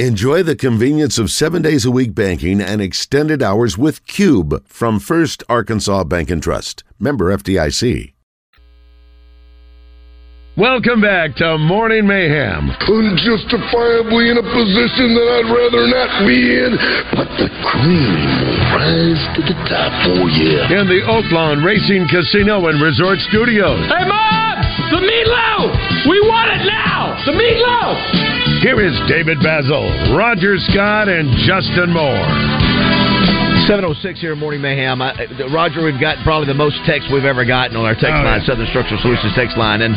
Enjoy the convenience of seven days a week banking and extended hours with Cube from First Arkansas Bank and Trust. Member FDIC. Welcome back to Morning Mayhem. Unjustifiably in a position that I'd rather not be in, but the cream will rise to the top for you. In the Oaklawn Racing Casino and Resort Studios. Hey, Mom! The meatloaf! We want it now! The meatloaf! Here is David Basil, Roger Scott, and Justin Moore. 706 here, Morning Mayhem. I, Roger, we've got probably the most text we've ever gotten on our text Oh, line, yeah. Southern Structural Solutions text line. And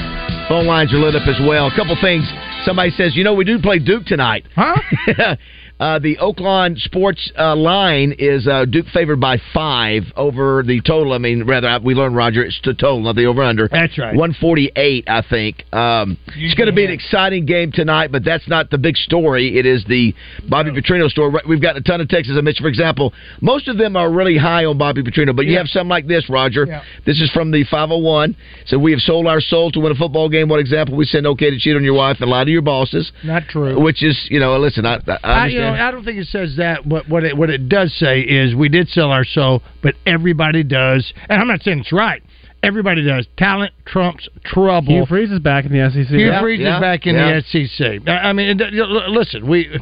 phone lines are lit up as well. A couple things. Somebody says, you know, we do play Duke tonight. Huh? uh, the Oaklawn Sports uh, line is uh, Duke favored by five over the total. I mean, rather, we learned, Roger, it's the total, not the over under. That's right. 148, I think. Um, it's going to be an exciting game tonight, but that's not the big story. It is the Bobby Petrino story. We've got a ton of texts. I mentioned, for example, most of them are really high on Bobby Petrino, but you have some like this, Roger. Yeah. This is from the 501. So we have sold our soul to win a football game. What example? We send okay to cheat on your wife and lie to your bosses. Not true. Which is, you know, listen, I, I, you know. I don't think it says that. What what it what it does say is we did sell our soul, but everybody does, and I'm not saying it's right. Everybody does. Talent trumps trouble. Hugh Freeze is back in the SEC. Hugh Yeah, Freeze yeah, is back in yeah. the SEC. I I mean, it- it- listen, we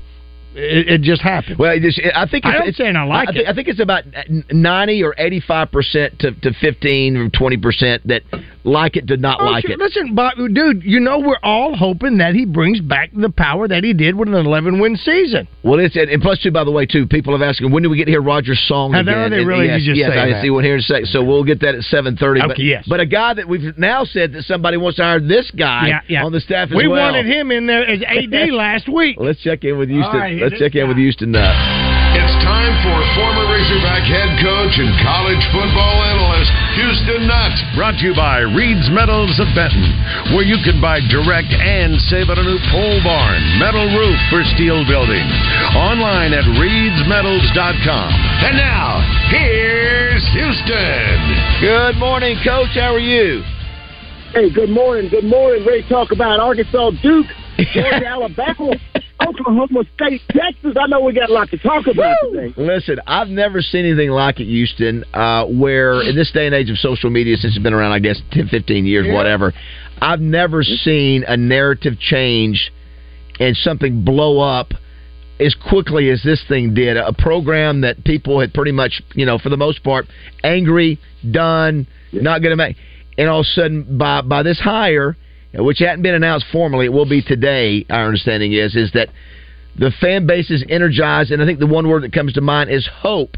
it, it just happened. Well, just, I think I it's, don't it's saying I like I, it. I think it's about ninety or eighty-five percent to to fifteen or twenty percent that like it, did not Oh, like sure. it. Listen, Bob, dude, you know we're all hoping that he brings back the power that he did with an 11 win season. Well, it's and plus two. By the way, too, people have asked when do we get to hear Roger's song they- again? are they And really? Yes, yes, I that. see one here in a second. So we'll get that at seven thirty. but, yes. but a guy that we've now said that somebody wants to hire this guy Yeah, yeah. on the staff as we well. wanted him in there as AD last week. Let's check in with Houston. All right, Let's check in with. Houston. Nutt. It's time for former Razorback head coach and college football analyst Houston Nutt. Brought to you by Reed's Metals of Benton, where you can buy direct and save on a new pole barn, metal roof for steel building. Online at reedsmetals.com. And now, here's Houston. good morning, Coach. How are you? Hey, good morning. Good morning. Ready to talk about Arkansas, Duke, Georgia, Alabama, Oklahoma State, Texas. I know we got a lot to talk about today. Listen, I've never seen anything like it, Houston, uh, where in this day and age of social media, since it's been around, I guess, 10, 15 years, whatever, I've never seen a narrative change and something blow up as quickly as this thing did. A program that people had pretty much, you know, for the most part, angry, done, not going to make. And all of a sudden, by, by this hire, which hadn't been announced formally, it will be today, our understanding is, is that the fan base is energized, and I think the one word that comes to mind is hope.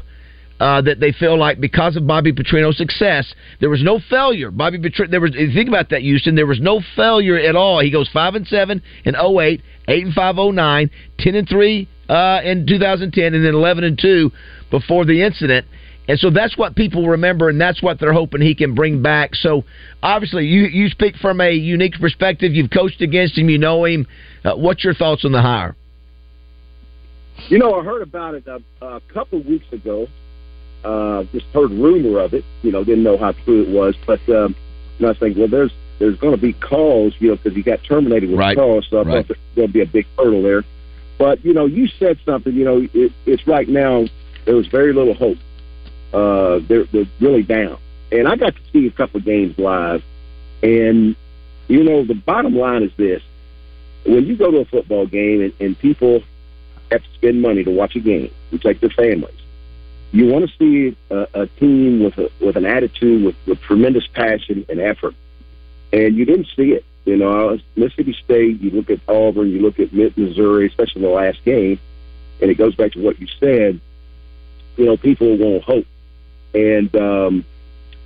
Uh, that they feel like because of Bobby Petrino's success, there was no failure. Bobby Petrino, there was. Think about that, Houston, there was no failure at all. He goes five and seven in 08, eight and five 09, 10 and three uh, in 2010, and then eleven and two before the incident. And so that's what people remember, and that's what they're hoping he can bring back. So obviously, you you speak from a unique perspective. You've coached against him, you know him. Uh, what's your thoughts on the hire? You know, I heard about it a, a couple weeks ago. Uh, just heard rumor of it. You know, didn't know how true it was, but um, you know, I thinking, well, there's there's going to be calls, you know, because he got terminated with Right. calls, so I Right. thought going be a big hurdle there. But you know, you said something. You know, it, it's right now there was very little hope. Uh, they're they're really down, and I got to see a couple of games live, and you know, the bottom line is this: when you go to a football game and, and people have to spend money to watch a game, you take their families. You want to see a, a team with a with an attitude, with, with tremendous passion and effort, and you didn't see it. You know, Mississippi State. You look at Auburn. You look at Missouri, especially the last game, and it goes back to what you said. You know, people want hope, and um,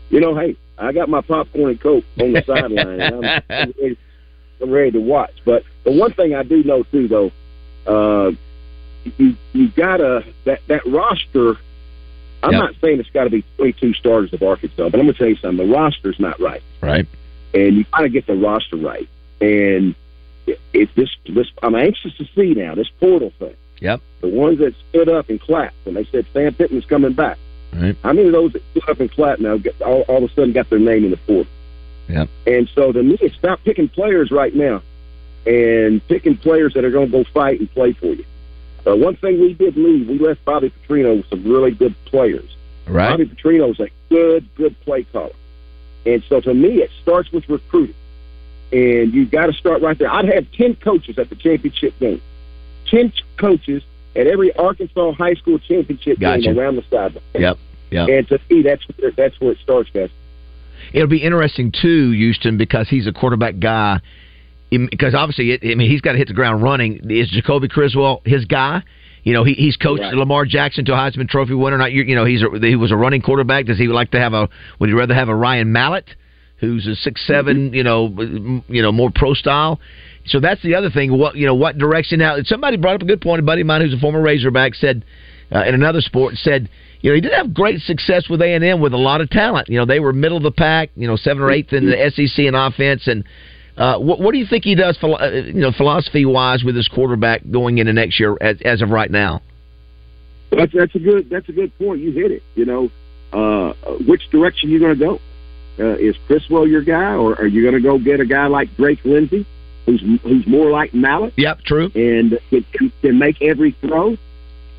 you know, hey, I got my popcorn and coke on the sideline. I'm, I'm, ready, I'm ready to watch. But the one thing I do know too, though, uh, you you gotta that that roster. I'm Yep. not saying it's got to be 22 starters of Arkansas, but I'm gonna tell you something. The roster's not right, Right. and you gotta get the roster right. And it, this this I'm anxious to see now this portal thing. Yep. The ones that stood up and clapped when they said Sam Pittman's coming back. Right. How many of those that stood up and clapped now get, all, all of a sudden got their name in the portal? Yep. And so to me, it's stop picking players right now and picking players that are going to go fight and play for you. Uh, one thing we did leave, we left Bobby Petrino with some really good players. Right. Bobby Petrino's a good, good play caller. And so to me, it starts with recruiting. And you got to start right there. I'd have 10 coaches at the championship game. 10 coaches at every Arkansas high school championship Gotcha. game around the sideline. Yep. Yep. And to me, that's where, that's where it starts, guys. It'll be interesting too, Houston, because he's a quarterback guy. Because obviously, it, I mean, he's got to hit the ground running. Is Jacoby Criswell his guy? You know, he, he's coached Right. Lamar Jackson to a Heisman Trophy winner. Not you, you know, he's a, he was a running quarterback. Does he like to have a? Would he rather have a Ryan Mallett, who's a six seven, mm-hmm. you know, you know, more pro style? So that's the other thing. What you know, what direction now? Somebody brought up a good point. A buddy of mine who's a former Razorback said uh, in another sport said, you know, he did have great success with A and M with a lot of talent. You know, they were middle of the pack. You know, seven or eighth in the SEC in offense. And uh, what, what do you think he does, uh, you know, philosophy wise with his quarterback going into next year as, as of right now? That's that's a good that's a good point. You hit it. You know, uh, which direction you going to go? Uh, is Criswell your guy, or are you going to go get a guy like Drake Lindsey, who's who's more like Mallett Yep, true. and can, can make every throw?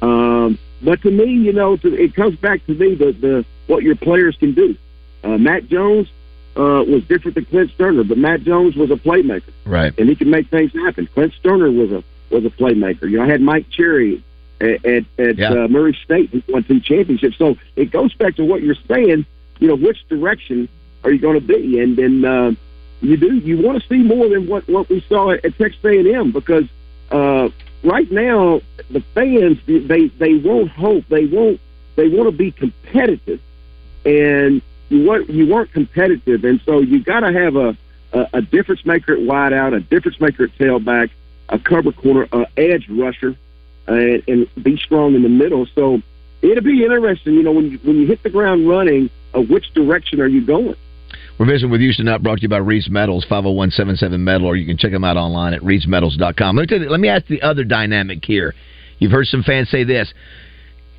Um, but to me, you know, to, it comes back to me the, the what your players can do. Uh, Matt Jones uh, was different than Clint Stoerner, but Matt Jones was a playmaker Right. and he can make things happen. Clint Stoerner was a was a playmaker. You know, I had Mike Cherry at at, at Yeah. uh, Murray State who won two championships. So it goes back to what you're saying. You know, which direction are you going to be? And then uh, you do you want to see more than what what we saw at, at Texas A&M because uh, right now the fans they they won't hope they won't they want to be competitive and you weren't you weren't competitive, and so you got to have a, a a difference maker at wideout, a difference maker at tailback, a cover corner, a edge rusher, and, and be strong in the middle. So it'll be interesting, you know, when you when you hit the ground running, uh, which direction are you going? We're visiting with Houston Nutt, brought to you by Reed's Metals, 50177 Metal, or you can check them out online at reedsmetals.com. Let me, you, let me ask the other dynamic here. You've heard some fans say this,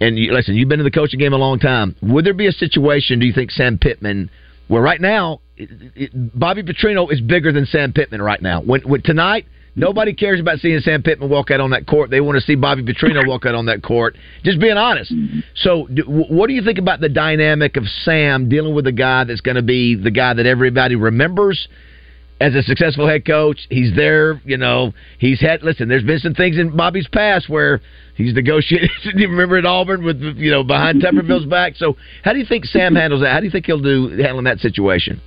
and you, listen, you've been in the coaching game a long time. Would there be a situation, do you think, Sam Pittman, where right now, it, it, Bobby Petrino is bigger than Sam Pittman right now? When, when Tonight, nobody cares about seeing Sam Pittman walk out on that court. They want to see Bobby Petrino walk out on that court. Just being honest. Mm-hmm. So, do, what do you think about the dynamic of Sam dealing with a guy that's going to be the guy that everybody remembers as a successful head coach? He's there, you know. He's had. Listen, there's been some things in Bobby's past where he's negotiated. you remember at Auburn with you know behind Tuberville's back. So, how do you think Sam handles that? How do you think he'll do handling that situation?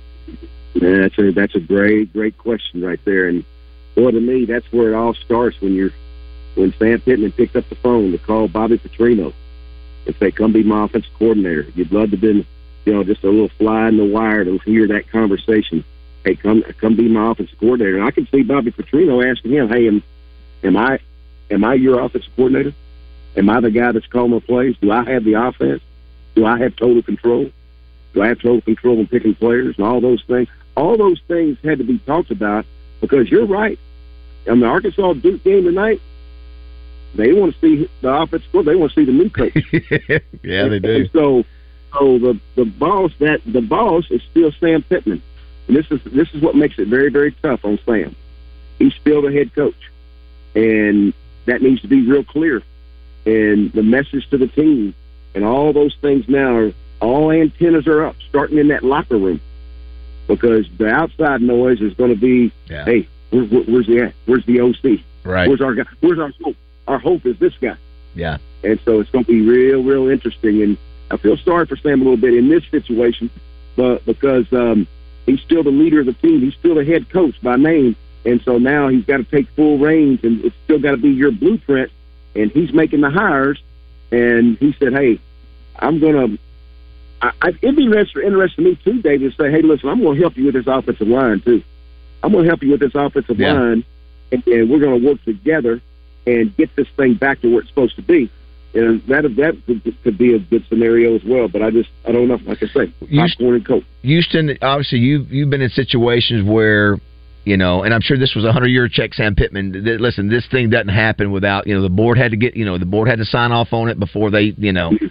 Yeah, that's a that's a great great question right there. And boy, to me, that's where it all starts when you're when Sam Pittman picked up the phone to call Bobby Petrino and say, "Come be my offensive coordinator." You'd love to been, you know, just a little fly in the wire to hear that conversation. Hey, come come be my offensive coordinator. And I can see Bobby Petrino asking him, "Hey, am am I am I your offensive coordinator? Am I the guy that's calling the plays? Do I have the offense? Do I have total control? Do I have total control in picking players and all those things? All those things had to be talked about because you're right. On the Arkansas Duke game tonight, they want to see the offensive coordinator. They want to see the new coach. yeah, they And so, so the the boss that the boss is still Sam Pittman, and this is this is what makes it very very tough on Sam. He's still the head coach, and that needs to be real clear. And the message to the team and all those things now are all antennas are up, starting in that locker room, because the outside noise is going to be, Yeah. hey, where, where, where's the at? Where's the OC? Right. Where's our guy? Where's our hope? Our hope is this guy. Yeah. And so it's going to be real, real interesting. And I feel sorry for Sam a little bit in this situation, but because um, he's still the leader of the team, he's still the head coach by name, and so now he's got to take full reins, and it's still got to be your blueprint. And he's making the hires, and he said, "Hey, I'm going to." I, I, it'd be interesting, interesting to me too, David, to say, "Hey, listen, I'm going to help you with this offensive line too. I'm going to help you with this offensive Yeah. line, and, and we're going to work together and get this thing back to where it's supposed to be." And that that could, could be a good scenario as well. But I just I don't know. Like I say, popcorn and coke. Houston, obviously, you've you've been in situations where you know, and I'm sure this was a Hunter Yurachek, Sam Pittman. Listen, this thing doesn't happen without you know the board had to get you know the board had to sign off on it before they you know.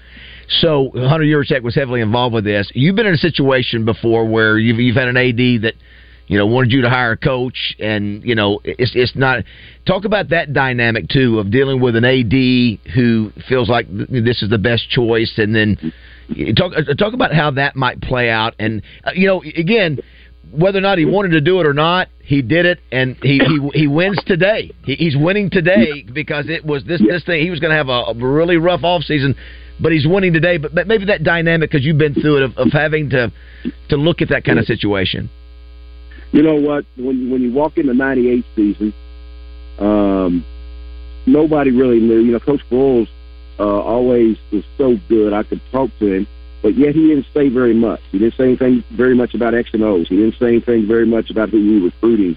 So, Hunter Yurachek was heavily involved with this. You've been in a situation before where you've you've had an AD that you know, wanted you to hire a coach, and you know, it's it's not. Talk about that dynamic too of dealing with an AD who feels like this is the best choice, and then talk talk about how that might play out. And uh, you know, again, whether or not he wanted to do it or not, he did it, and he he, he wins today. He, he's winning today because it was this this thing. He was going to have a, a really rough off season, but he's winning today. But, but maybe that dynamic because you've been through it of, of having to to look at that kind of situation. You know what? When when you walk in the '98 season, um, nobody really knew. You know, Coach Broyles uh, always was so good. I could talk to him, but yet he didn't say very much. He didn't say anything very much about X and O's. He didn't say anything very much about who we were recruiting.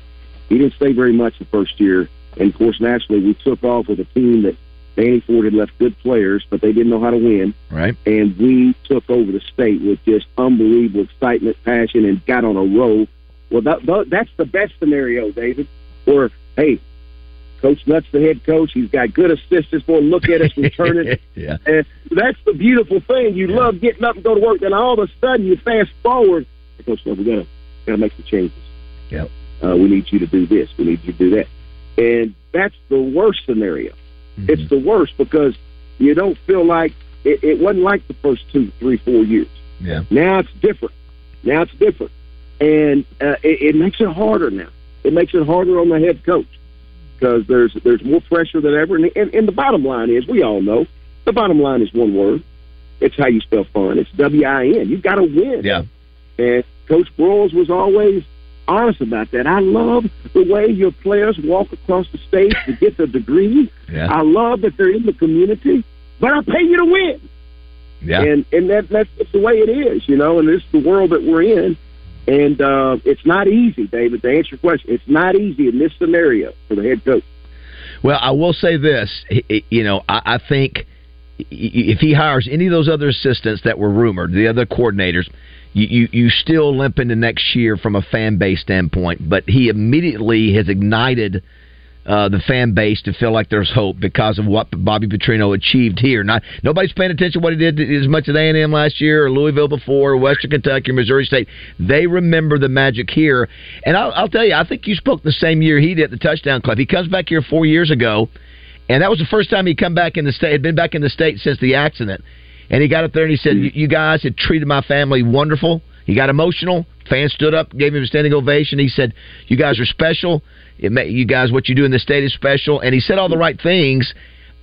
He didn't say very much the first year. And of course, naturally, we took off with a team that Danny Ford had left good players, but they didn't know how to win. Right. And we took over the state with just unbelievable excitement, passion, and got on a roll. Well, that, that, that's the best scenario, David. Or, hey, Coach Nutt's the head coach. He's got good assistants. Boy, look at us returning. yeah. And that's the beautiful thing. You yeah. love getting up and go to work, then all of a sudden you fast forward. Coach Nutt, we gotta gotta make some changes. Yeah. Uh, we need you to do this. We need you to do that. And that's the worst scenario. Mm-hmm. It's the worst because you don't feel like it, it wasn't like the first two, three, four years. Yeah. Now it's different. Now it's different, and uh, it, it makes it harder now. It makes it harder on the head coach because there's there's more pressure than ever. And, and, and the bottom line is, we all know, the bottom line is one word. It's how you spell fun. It's W I N. You've got to win. Yeah. And Coach Broyles was always honest about that. I love the way your players walk across the stage to get their degree. Yeah. I love that they're in the community, but I pay you to win. Yeah. And and that that's just the way it is, you know. And this is the world that we're in. And uh, it's not easy, David, to answer your question. It's not easy in this scenario for the head coach. Well, I will say this. You know, I, I think if he hires any of those other assistants that were rumored, the other coordinators, you, you, you still limp into next year from a fan base standpoint. But he immediately has ignited – uh, the fan base to feel like there's hope because of what Bobby Petrino achieved here. Not nobody's paying attention to what he did as much as A and M last year, or Louisville before, or Western Kentucky, or Missouri State. They remember the magic here, and I'll, I'll tell you, I think you spoke the same year he did the touchdown club. He comes back here four years ago, and that was the first time he come back in the state. Had been back in the state since the accident, and he got up there and he said, "You guys had treated my family wonderful." He got emotional. Fans stood up, gave him a standing ovation. He said, "You guys are special." It may, you guys, what you do in the state is special. And he said all the right things.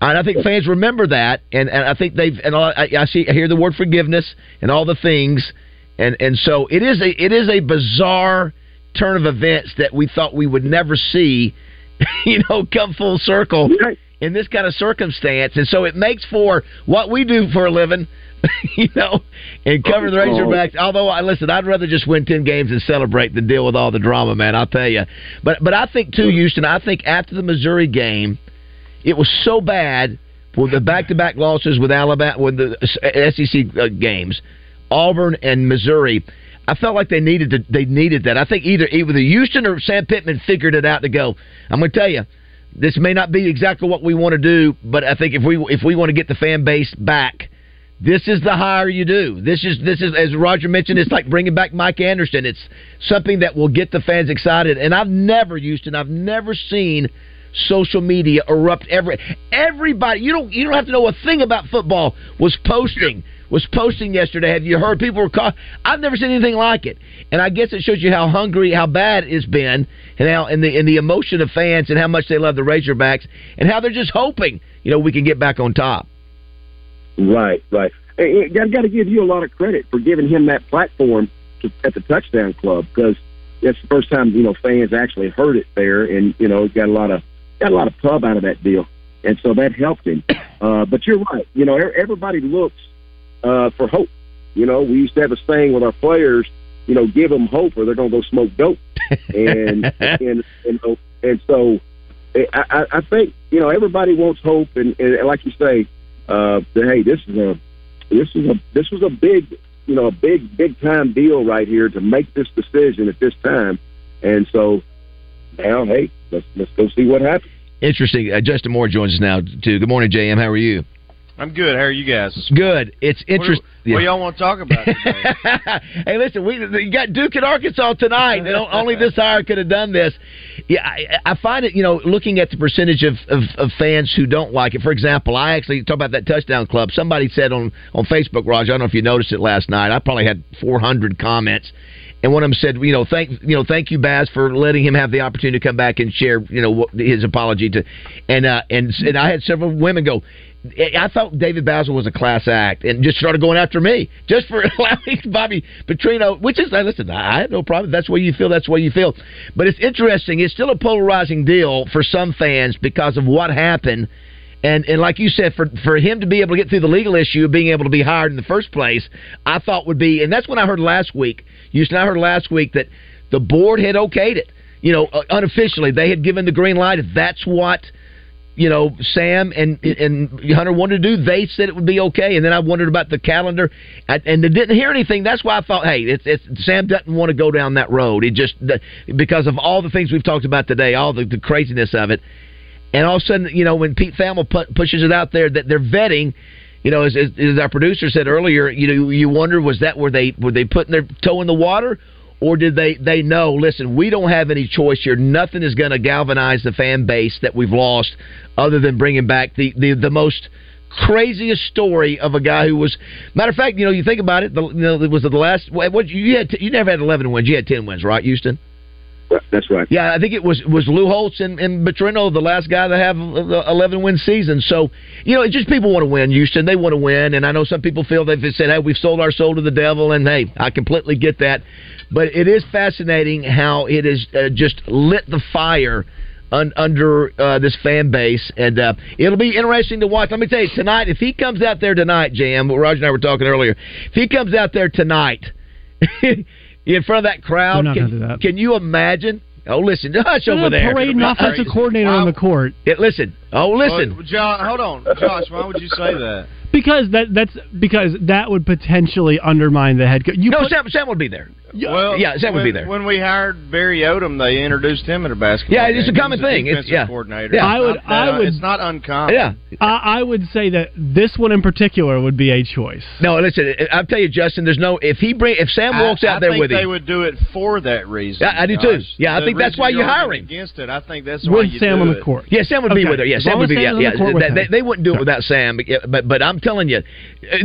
And I think fans remember that, and, and I think they've and I, I see I hear the word forgiveness and all the things, and and so it is a it is a bizarre turn of events that we thought we would never see, you know, come full circle in this kind of circumstance, and so it makes for what we do for a living you know, and cover the Razorbacks. Although I listen, I'd rather just win ten games and celebrate than deal with all the drama, man. I'll tell you. But but I think too, Houston. I think after the Missouri game, it was so bad with the back-to-back losses with Alabama, with the SEC uh, games, Auburn and Missouri. I felt like they needed to, they needed that. I think either either Houston or Sam Pittman figured it out to go. I'm going to tell you, this may not be exactly what we want to do, but I think if we if we want to get the fan base back this is the hire you do. This is this is as Roger mentioned. It's like bringing back Mike Anderson. It's something that will get the fans excited. And I've never used and I've never seen social media erupt. Every everybody you don't you don't have to know a thing about football was posting was posting yesterday. Have you heard people were caught? I've never seen anything like it, and I guess it shows you how hungry, how bad it's been, and how and the and the emotion of fans and how much they love the Razorbacks, and how they're just hoping you know we can get back on top. Right, right. I've got to give you a lot of credit for giving him that platform to, at the touchdown club because that's the first time you know fans actually heard it there, and you know got a lot of got a lot of pub out of that deal, and so that helped him. Uh, but you're right. You know, everybody looks uh, for hope. You know, we used to have a saying with our players. You know, give them hope or they're going to go smoke dope, and and and, and so I, I think you know everybody wants hope, and, and like you say, uh, hey, this is a this is a this was a big you know a big big time deal right here to make this decision at this time, and so now hey, let's let's go see what happens. Interesting. Uh, Justin Moore joins us now too. Good morning, JM. How are you? I'm good. How are you guys? Good. It's interesting. What, what y'all want to talk about today? hey, listen, we you got Duke at Arkansas tonight. Only this hour could have done this. Yeah, I, I find it. You know, looking at the percentage of, of, of fans who don't like it. For example, I actually talk about that touchdown club. Somebody said on on Facebook, Roger. I don't know if you noticed it last night. I probably had 400 comments. And one of them said, you know, thank you know, thank you, Baz, for letting him have the opportunity to come back and share, you know, his apology to, and uh, and and I had several women go, I thought David Basil was a class act and just started going after me just for allowing Bobby Petrino, which is, listen, I have no problem. That's what you feel. That's what you feel. But it's interesting. It's still a polarizing deal for some fans because of what happened. And and like you said, for for him to be able to get through the legal issue of being able to be hired in the first place, I thought would be, and that's when I heard last week. Houston, I heard last week that the board had okayed it. You know, uh, unofficially, they had given the green light. That's what you know Sam and and Hunter wanted to do, they said it would be okay. And then I wondered about the calendar, and they didn't hear anything. That's why I thought, hey, it's, it's Sam doesn't want to go down that road. It just because of all the things we've talked about today, all the, the craziness of it, and all of a sudden, you know, when Pete Thamel pu- pushes it out there that they're vetting. You know, as, as, as our producer said earlier, you know, you wonder was that where they were they putting their toe in the water, or did they they know listen we don't have any choice here nothing is going to galvanize the fan base that we've lost other than bringing back the the, the most craziest story of a guy who was matter of fact you know you think about it the, you know it was the last what you had you never had 11 wins you had 10 wins right Houston that's right. Yeah, I think it was was Lou Holtz and, and Petrino, the last guy to have the eleven win season. So you know, it's just people want to win. Houston, they want to win, and I know some people feel they've said, "Hey, we've sold our soul to the devil," and hey, I completely get that. But it is fascinating how it has uh, just lit the fire un- under uh, this fan base, and uh, it'll be interesting to watch. Let me tell you, tonight, if he comes out there tonight, Jam, Roger and I were talking earlier, if he comes out there tonight in front of that crowd, can, that. can you imagine? Oh, listen, hush over there. Parading offensive coordinator on the court. It, listen. Oh, listen. Well, Josh, hold on, Josh. Why would you say that? Because that that's because that would potentially undermine the head coach. no, put, Sam, Sam would be there. Well, yeah, Sam when, would be there. When we hired Barry Odom, they introduced him at a basketball. Yeah, game. it's a common thing. It's yeah. coordinator. Yeah. I would. Not, I would. It's not uncommon. Yeah. I, I would say that this one in particular would be a choice. No, listen. I'll tell you, Justin. There's no if he bring if Sam walks I, out I there think with they him. would do it for that reason. Yeah, I do too. Yeah, I think that's why you you're hire him. Against it, I think that's why With you Sam do on the it. court. Yeah, Sam would be with her. Yeah, Sam would as be. Yeah, Sam's on the yeah. court with That- him. They, they wouldn't do it without Sam. But, but but I'm telling you, uh,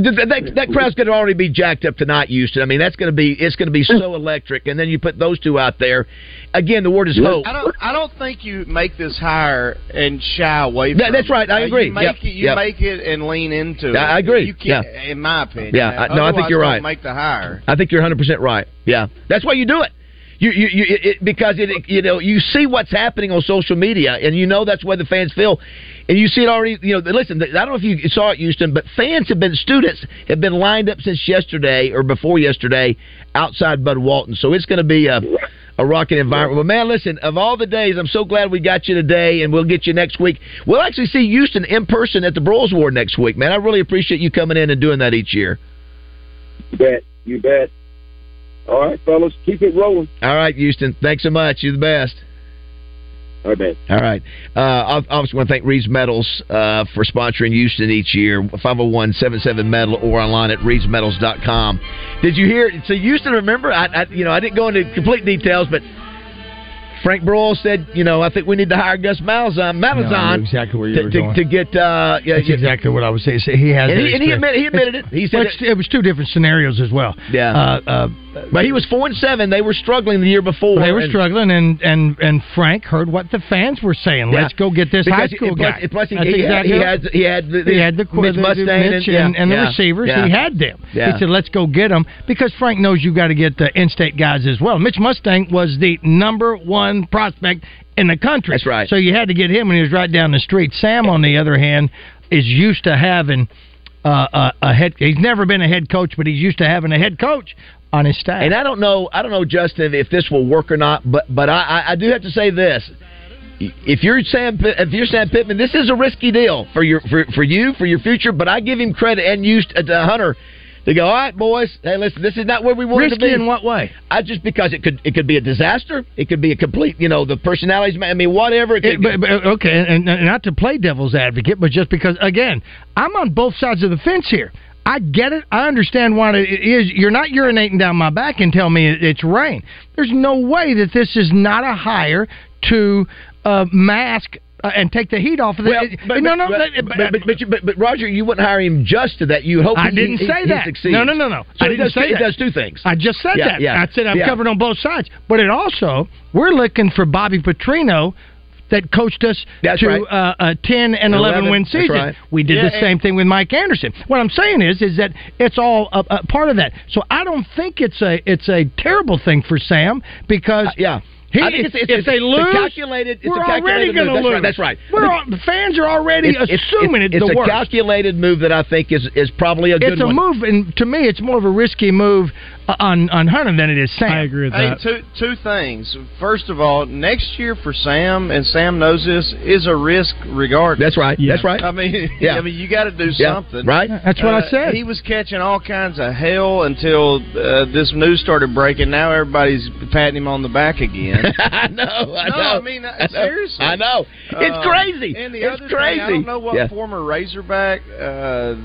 that that, that crowd's going to already be jacked up tonight, Houston. I mean, that's going to be it's going to be so electric. And then you put those two out there. Again, the word is hope. I don't. I don't think you make this hire and shy away. From That- that's it. right. I Uh, agree. You make Yep, it. You yep. make it and lean into it. I agree. You can't, Yeah. in my opinion. Yeah, I- no, I think you're don't right. Make the hire. I think you're 100 percent right. Yeah, that's why you do it. You, you, you it, it- because it, it- you know, you see what's happening on social media, and you know that's where the fans feel, and you see it already. You know, listen, I don't know if you saw it, Houston, but fans have been, students have been lined up since yesterday or before yesterday outside Bud Walton. So it's going to be a, a rocking environment. But man, listen, of all the days, I'm so glad we got you today, and we'll get you next week. We'll actually see Houston in person at the Broyles Award next week, man. I really appreciate you coming in and doing that each year. You bet. You bet. All right, fellas, keep it rolling. All right, Houston. Thanks so much. You're the best. All right, man. All right. Uh, I obviously want to thank Reeves Metals uh, for sponsoring Houston each year. 501-77 Metal or online at reevesmetals.com. Did you hear? So Houston, remember? I, I you know I didn't go into complete details, but Frank Broyle said, you know, I think we need to hire Gus Malzahn, No, I Malzahn knew exactly where you to, were going. to get. Uh, yeah, That's yeah. exactly what I was saying. So He has, And he, and he, experience. admitted, he admitted it. He said, Well, it's- it was two different scenarios as well. Yeah. Uh, uh, but he was four and seven. They were struggling the year before. they were and- struggling, and, and, and Frank heard what the fans were saying. Yeah. Let's go get this Because high school plus, guy. Plus, he, he, exactly he had he had the, he had the, Mitch Mustain Mitch and, and, and the yeah, receivers. yeah. He had them. Yeah. He said, "Let's go get them," because Frank knows you got to get the in-state guys as well. Mitch Mustain was the number one prospect in the country. That's right. So you had to get him, and he was right down the street. Sam, on the other hand, is used to having uh, a, a head. He's never been a head coach, but he's used to having a head coach on his staff. And I don't know, I don't know, Justin, if this will work or not. But but I, I- I do have to say this: if you're Sam, if you're Sam Pittman, this is a risky deal for your for, for you for your future. But I give him credit and used to Hunter to go. All right, boys. Hey, listen, this is not where we want to Risky be. in what way? I just because it could it could be a disaster. It could be a complete. You know, the personalities. I mean, whatever. It It- but, but, okay, and, and not to play devil's advocate, but just because, again, I'm on both sides of the fence here. I get it. I understand why it is. You're not urinating down my back and tell me it's rain. There's no way that this is not a hire to uh, mask uh, and take the heat off of the. Well, but, no, no, but, but, but, but, but, but Roger, you wouldn't hire him just to that. You hope I didn't he, say he that. succeeds. No, no, no, no. So I he didn't does, say he that. does two things. I just said Yeah, that. yeah. I said I'm Yeah. covered on both sides. But it also, we're looking for Bobby Petrino that coached us That's to right. uh, a 10 and 11, 11, win that's season. right. We did Yeah, the same thing with Mike Anderson. What I'm saying is, is that it's all a, a part of that. So I don't think it's a it's a terrible thing for Sam because Uh, yeah. He, I think if, it's- it's- if it's they a lose, calculated- it's a we're calculated already move. going to That's lose. right, that's right. We're all, the fans are already It's- it's- assuming it's, it's the a worst. calculated move that I think is is probably a good it's a one. move, and to me, it's more of a risky move on on Hunter than it is Sam. I agree with Hey, that. two two things. First of all, next year for Sam, and Sam knows this, is a risk regardless. That's right. Yeah. That's right. I mean, Yeah. I mean, you got to do Yeah, something, right? That's what I Uh, said. He was catching all kinds of hell until uh, this news started breaking. Now everybody's patting him on the back again. I know. I No, know. I mean, uh, I know. seriously. I know. It's Um, crazy. And the it's other crazy. Thing, I don't know what Yeah. former Razorback uh,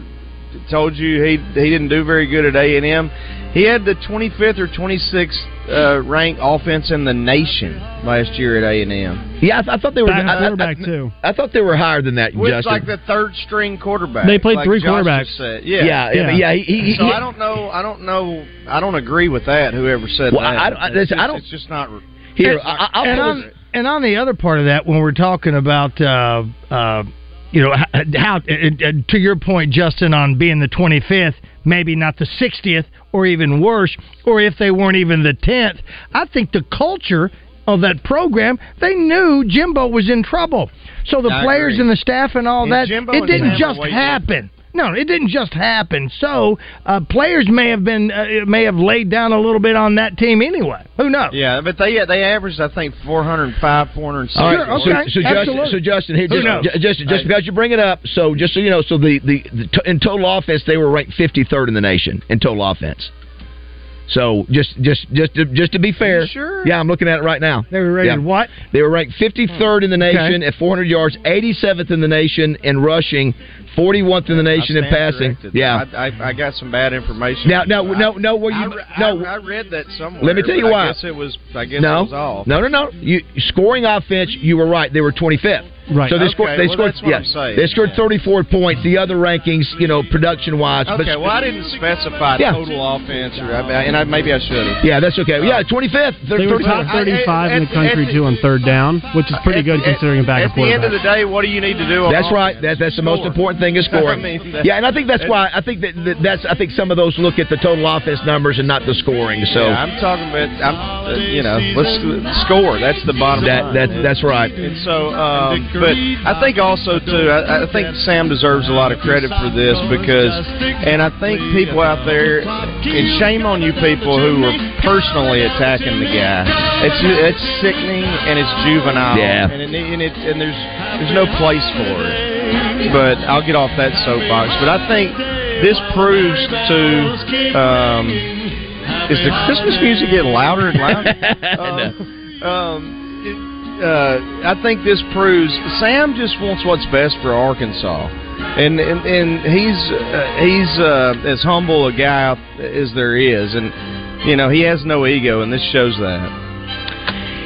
told you he he didn't do very good at A and M. He had the 25th or 26th uh, ranked offense in the nation last year at A and M. Yeah, I, th- I thought they were. I, I- quarterback I- too. I thought they were higher than that. With Justin. like the third string quarterback. They played like three Josh quarterbacks. said. Yeah. yeah, yeah, yeah. He, he, he, So I don't know. I don't know. I don't agree with that. Whoever said Well, that. I- I- It's listen, I just- don't- It's just not. here. I, I'll and on and on the other part of that, when we're talking about uh, uh, you know h- how uh, uh, to your point, Justin, on being the 25th, maybe not the 60th, or even worse, or if they weren't even the 10th, I think the culture of that program, they knew Jimbo was in trouble. So the I players agree. and the staff and all And that, Jimbo it didn't just happen. No, it didn't just happen. So uh, players may have been uh, may have laid down a little bit on that team anyway. Who knows? Yeah, but they they averaged I think 405, 406. All right, Sure, so, okay, so, Justin, absolutely. so Justin, here, Who just, knows? ju- just, just Hey. because you bring it up, so just so you know, so the, the, the to, in total offense, they were ranked 53rd in the nation in total offense. So just just just to, just to be fair, You sure? yeah, I'm looking at it right now. They were rated Yeah. what? They were ranked 53rd in the nation Okay. at 400 yards, 87th in the nation in rushing, 41th in the nation I in passing. corrected. Yeah. I, I, I got some bad information. Now, no, no, no. Where I, you re- no? I, I read that somewhere. Let me tell you why. I guess it was. I guess no, it was off. no, no, no. You scoring offense. You were right. They were 25th. Right. So they Okay, scored. They well, scored. that's what yeah, I'm saying. they scored 34 points. The other rankings, you know, production wise. Okay, well, I didn't specify Yeah. total offense, or and I, maybe I should have. Yeah, that's okay. Yeah, 25th. They were top 35 in the country too on third down, which is pretty good considering a backup At the end of the day, what do you need to do? On That's right. That, that's the most important thing is scoring. I mean, yeah, and I think that's why I think that, that that's I think some of those look at the total offense numbers and not the scoring. So Yeah, I'm talking about. I'm, uh, you know, let's score. That's the bottom that line. that that's right. And so, um, but I think also too, I, I think Sam deserves a lot of credit for this because, and I think people out there, and shame on you people who are personally attacking the guy. It's it's sickening and it's juvenile. Yeah. And it, and it and there's there's no place for it. But I'll get off that soapbox. But I think this proves to. Um, is the Christmas music getting louder and louder? Um, um, it- uh, I think this proves Sam just wants what's best for Arkansas, and and, and he's uh, he's uh, as humble a guy as there is, and you know he has no ego, and this shows that.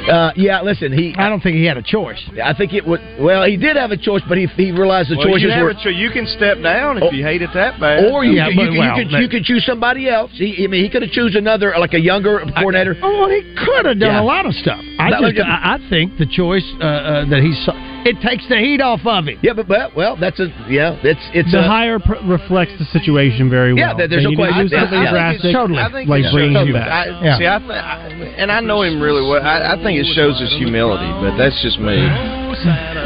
Uh, yeah, listen, he. I don't think he had a choice. I think it would. Well, he did have a choice, but he he realized the Well, you, choices have were. a cho- you can step down if Oh. you hate it that bad. Or you, Yeah, you, but, you, well, you could that- you could choose somebody else. He, I mean, he could have choose another like a younger coordinator. Oh, well, he could have done Yeah. a lot of stuff. I just, was- I, I think the choice uh, uh, that he saw, it takes the heat off of him. Yeah, but, but well, that's a yeah. It's it's The a, hire pr- reflects the situation very well. Yeah, there's They no question. do something I think drastic, it's totally. I think like it bringing shows- you back. I, Yeah. See, I, th- I, and I know him really well. I, I think it shows his humility, but that's just me.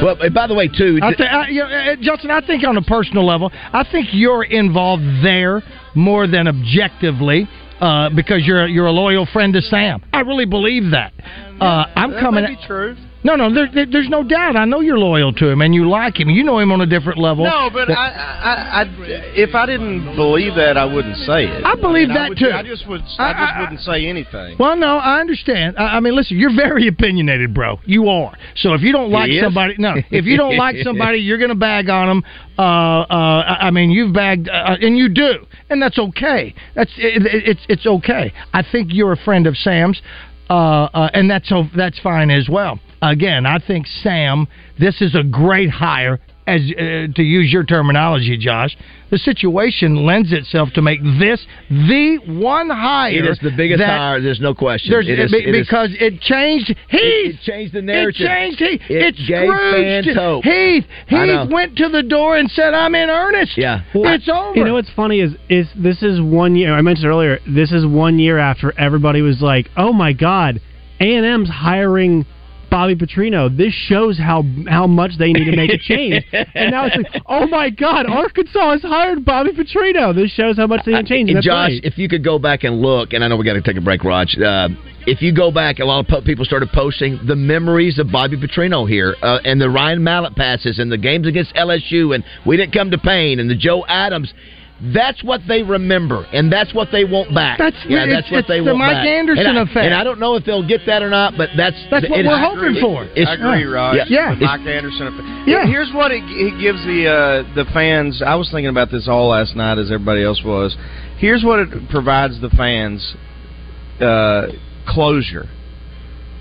well. By the way, too. I th- I, you know, uh, Justin, I think on a personal level, I think you're involved there more than objectively. Uh, because you're a, you're a loyal friend to Sam, I really believe that. Uh, I'm That coming. may be true. No, no, there, there, there's no doubt. I know you're loyal to him and you like him. You know him on a different level. No, but That- I, I, I, if I didn't believe that, I wouldn't say it. I believe mean, that would- too. I just would. I- I, just I- wouldn't say anything. Well, no, I understand. I, I mean, listen, you're very opinionated, bro. You are. So if you don't like somebody, no, if you don't like somebody, you're going to bag on them. Uh, uh, I I mean, you've bagged, uh, and you do, and that's okay. That's it, it, it's it's okay. I think you're a friend of Sam's, uh, uh, and that's that's fine as well. Again, I think Sam, this is a great hire. As uh, to use your terminology, Josh, the situation lends itself to make this the one hire. It is the biggest hire. There's no question. there's, It is- be- it is- because it changed Heath. It changed the narrative. It changed Heath. It It, gave fans hope. Heath. Heath went to the door and said, "I'm in earnest." Yeah. it's over. You know what's funny is is this is one year. I mentioned earlier. This is one year after everybody was like, "Oh my God, A and M's hiring." Bobby Petrino. This shows how how much they need to make a change. and now it's like, oh my God, Arkansas has hired Bobby Petrino. This shows how much they need to change. And And Josh, right. if you could go back and look, and I know we got to take a break, Raj. Uh, if you go back, a lot of po- people started posting the memories of Bobby Petrino here, uh, and the Ryan Mallett passes, and the games against LSU, and we didn't come to pain, and the Joe Adams. That's what they remember, and that's what they want back. That's- yeah, it's- that's what it's they the want Mike back. Anderson and I, effect. And I don't know if they'll get that or not, but that's That's what it- we're I hoping agree. for. It's- I agree, Raj. Yeah, Yeah. The Mike Anderson. effect. Yeah. Here's what it, it gives the uh, the fans. I was thinking about this all last night, as everybody else was. Here's what it provides the fans: uh, closure.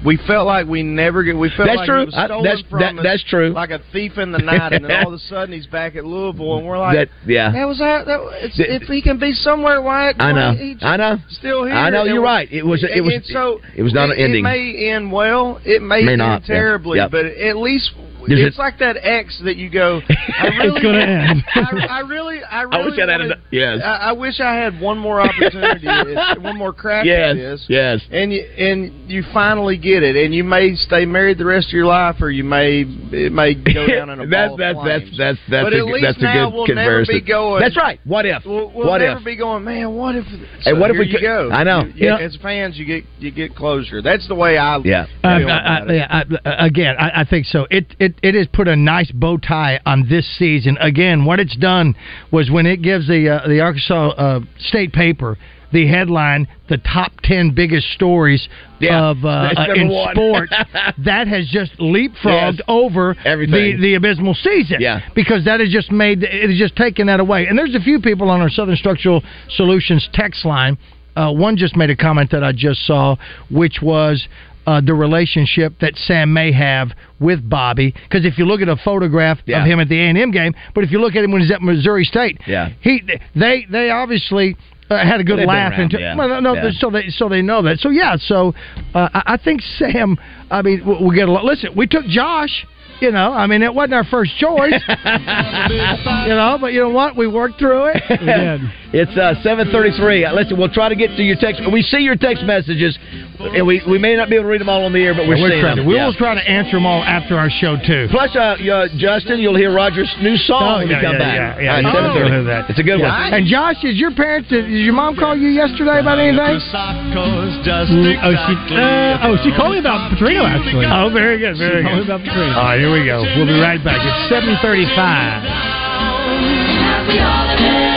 We felt like we never get. We felt That's like true. It was I- that's- from that- that's true. Like a thief in the night, and then all of a sudden he's back at Louisville, and we're like, That- yeah. that was that. that it's, if he can be somewhere, why? I know. he's I know. Still here. I know, you're right. It was- it was- so it was not an ending. It may end well. It may, May end not, yeah. terribly, Yep. but at least There's it's a- like that X that you go. I really, It's gonna end. I, I really, I really. I wish I'd had wanted- a- yes. I, I wish I had one more opportunity, one more crack Yes, at this. yes. And you and you finally get it, and you may stay married the rest of your life, or you may it may go down in a That's- ball of that's- that's- that's- that's but a at good- least that's a now good we'll comparison. never be going. That's right. What if? We'll, we'll What never if? be going, man. What if? Hey, what if we you could- go? I know. You- You know- as fans, you get you get closure. That's the way I Yeah. Uh, feel I- about I- it. yeah, I- again, I, I think so. It, it it has put a nice bow tie on this season. Again, what it's done was when it gives the uh, the Arkansas uh, State paper the headline, the top ten biggest stories Yeah, of uh, uh, in one. sports. that has just leapfrogged Yes. over Everything. the the abysmal season. Yeah. because that has just made it has just taken that away. And there's a few people on our Southern Structural Solutions text line. Uh, one just made a comment that I just saw, which was uh, the relationship that Sam may have with Bobby. Because if you look at a photograph Yeah. of him at the A and M game, but if you look at him when he's at Missouri State, Yeah. he they they obviously. Uh, had a good laugh around, into yeah. well, no, no, Yeah. so they so they know that. So yeah, so uh, I, I think Sam. I mean, we, we get a lot. Listen, we took Josh. You know, I mean, it wasn't our first choice. you know, but you know what? We worked through it. We. It's uh, seven thirty-three. Uh, listen, we'll try to get to your text. We see your text messages, and we, we may not be able to read them all on the air, but we're, We're seeing trying to, them. we Yeah. will try to answer them all after our show too. Plus, uh, uh, Justin, you'll hear Roger's new song Oh, when yeah, you come yeah, back. yeah, yeah. All right, Oh. seven thirty. You'll that. It's a good Yeah. one. And Josh, is your parents? Did your mom call you yesterday about anything? Mm, oh, she uh, oh she called me about Petrino actually. Oh, very good, very She called me good. about Petrino. All right, here we go. We'll be right back. It's seven thirty-five. Happy holiday.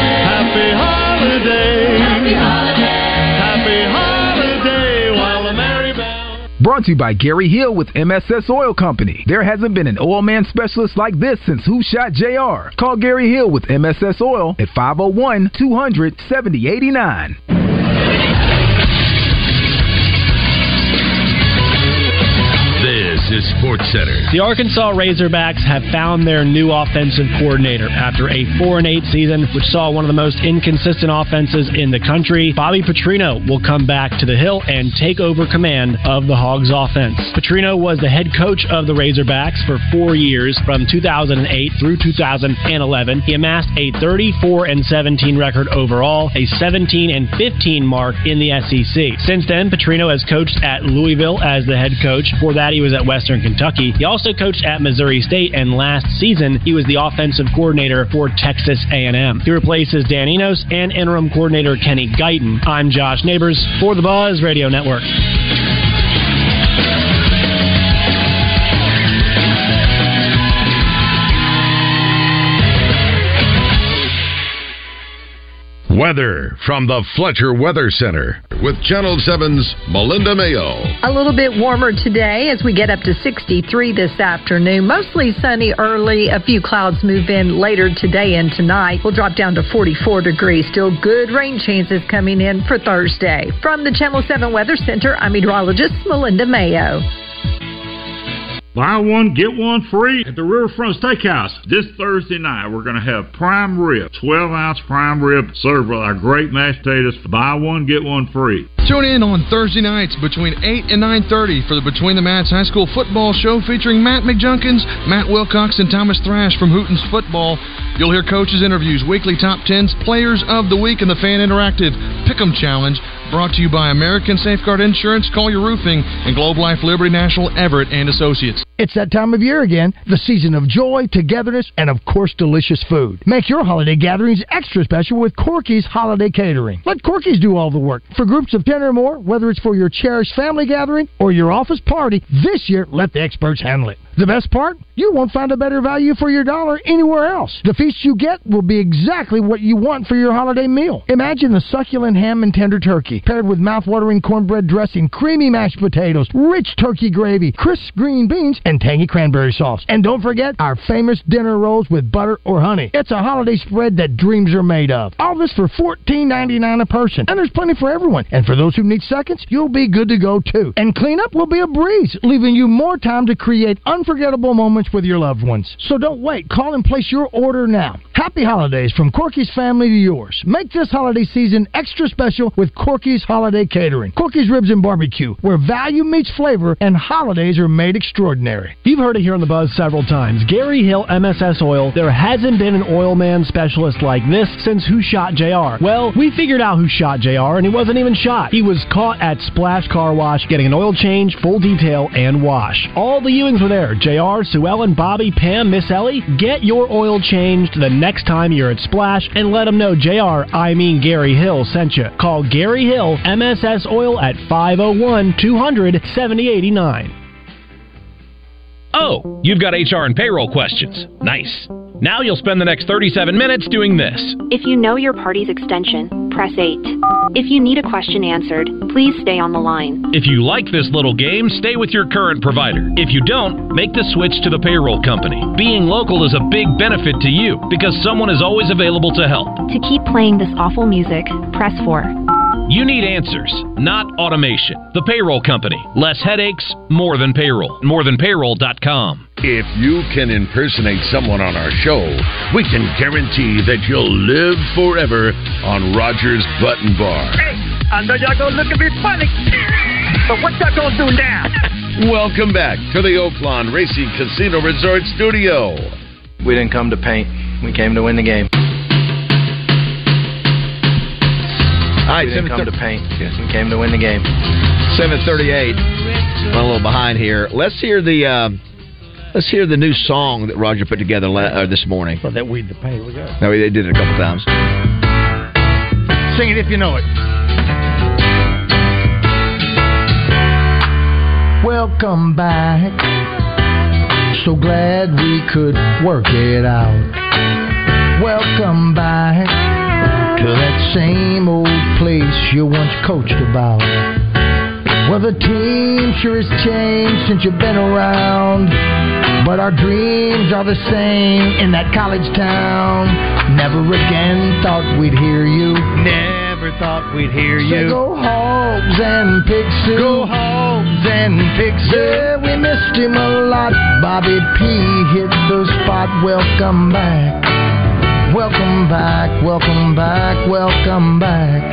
Happy holiday while the merry bells. Brought to you by Gary Hill with MSS Oil Company. There hasn't been an oil man specialist like this since Who Shot JR. Call Gary Hill with MSS Oil at 501 200 7089. Sports Center. The Arkansas Razorbacks have found their new offensive coordinator after a 4 and 8 season, which saw one of the most inconsistent offenses in the country. Bobby Petrino will come back to the Hill and take over command of the Hogs offense. Petrino was the head coach of the Razorbacks for four years from 2008 through 2011. He amassed a 34 and 17 record overall, a 17 and 15 mark in the SEC. Since then, Petrino has coached at Louisville as the head coach. Before that, he was at Western Kentucky. He also coached at Missouri State, and last season he was the offensive coordinator for Texas A&M. He replaces Dan Enos and interim coordinator Kenny Guyton. I'm Josh Neighbors for the Buzz Radio Network. Weather from the Fletcher Weather Center with Channel 7's Melinda Mayo. A little bit warmer today as we get up to 63 this afternoon. Mostly sunny early. A few clouds move in later today and tonight. We'll drop down to 44 degrees. Still good rain chances coming in for Thursday. From the Channel 7 Weather Center, I'm meteorologist Melinda Mayo. Buy one, get one free at the Riverfront Steakhouse. This Thursday night, we're going to have prime rib, 12 ounce prime rib served with our great mashed potatoes. Buy one, get one free. Tune in on Thursday nights between 8 and 9.30 for the Between the Mats High School football show featuring Matt McJunkins, Matt Wilcox, and Thomas Thrash from Hooten's Football. You'll hear coaches' interviews, weekly top 10s, players of the week, and the Fan Interactive Pick'em Challenge. Brought to you by American Safeguard Insurance, Call Your Roofing, and Globe Life Liberty National Everett and Associates. It's that time of year again, the season of joy, togetherness, and of course, delicious food. Make your holiday gatherings extra special with Corky's Holiday Catering. Let Corky's do all the work. For groups of 10 or more, whether it's for your cherished family gathering or your office party, this year, let the experts handle it. The best part? You won't find a better value for your dollar anywhere else. The feast you get will be exactly what you want for your holiday meal. Imagine the succulent ham and tender turkey, paired with mouth-watering cornbread dressing, creamy mashed potatoes, rich turkey gravy, crisp green beans, and tangy cranberry sauce. And don't forget our famous dinner rolls with butter or honey. It's a holiday spread that dreams are made of. All this for $14.99 a person. And there's plenty for everyone. And for those who need seconds, you'll be good to go too. And cleanup will be a breeze, leaving you more time to create moments with your loved ones. So don't wait. Call and place your order now. Happy holidays from Corky's family to yours. Make this holiday season extra special with Corky's Holiday Catering. Corky's Ribs and Barbecue, where value meets flavor and holidays are made extraordinary. You've heard it here on the Buzz several times. Gary Hill MSS Oil. There hasn't been an oil man specialist like this since Who Shot JR. Well, we figured out who shot JR, and he wasn't even shot. He was caught at Splash Car Wash getting an oil change, full detail, and wash. All the Ewings were there. JR, Sue Ellen, Bobby, Pam, Miss Ellie. Get your oil changed the next time you're at Splash and let them know JR, I mean Gary Hill, sent you. Call Gary Hill, MSS Oil at 501 200 7089. Oh, you've got HR and payroll questions. Nice. Now you'll spend the next 37 minutes doing this. If you know your party's extension, press 8. If you need a question answered, please stay on the line. If you like this little game, stay with your current provider. If you don't, make the switch to the payroll company. Being local is a big benefit to you because someone is always available to help. To keep playing this awful music, press 4. You need answers, not automation. The payroll company. Less headaches, more than payroll. Morethanpayroll.com. If you can impersonate someone on our show, we can guarantee that you'll live forever on Rogers Button Bar. I know y'all gonna look at me funny, but what y'all gonna do now? Welcome back to the Oaklawn Racing Casino Resort Studio. We didn't come to paint. We came to win the game. All right, we didn't come to paint. We came to win the game. 738. Run a little behind here. Let's hear the uh, let's hear the new song that Roger put together la- uh, this morning. Well, that weed the paint. We go. No, they did it a couple times. Sing it if you know it. Welcome back. So glad we could work it out. Welcome back to that same old place you once coached about. Well, the team sure has changed since you've been around. But our dreams are the same in that college town. Never again thought we'd hear you. Never thought we'd hear Say you. go Hogs and Pigskin. Go Hogs and Pigskin. Yeah, we missed him a lot. Bobby P hit the spot. Welcome back. Welcome back. Welcome back. Welcome back.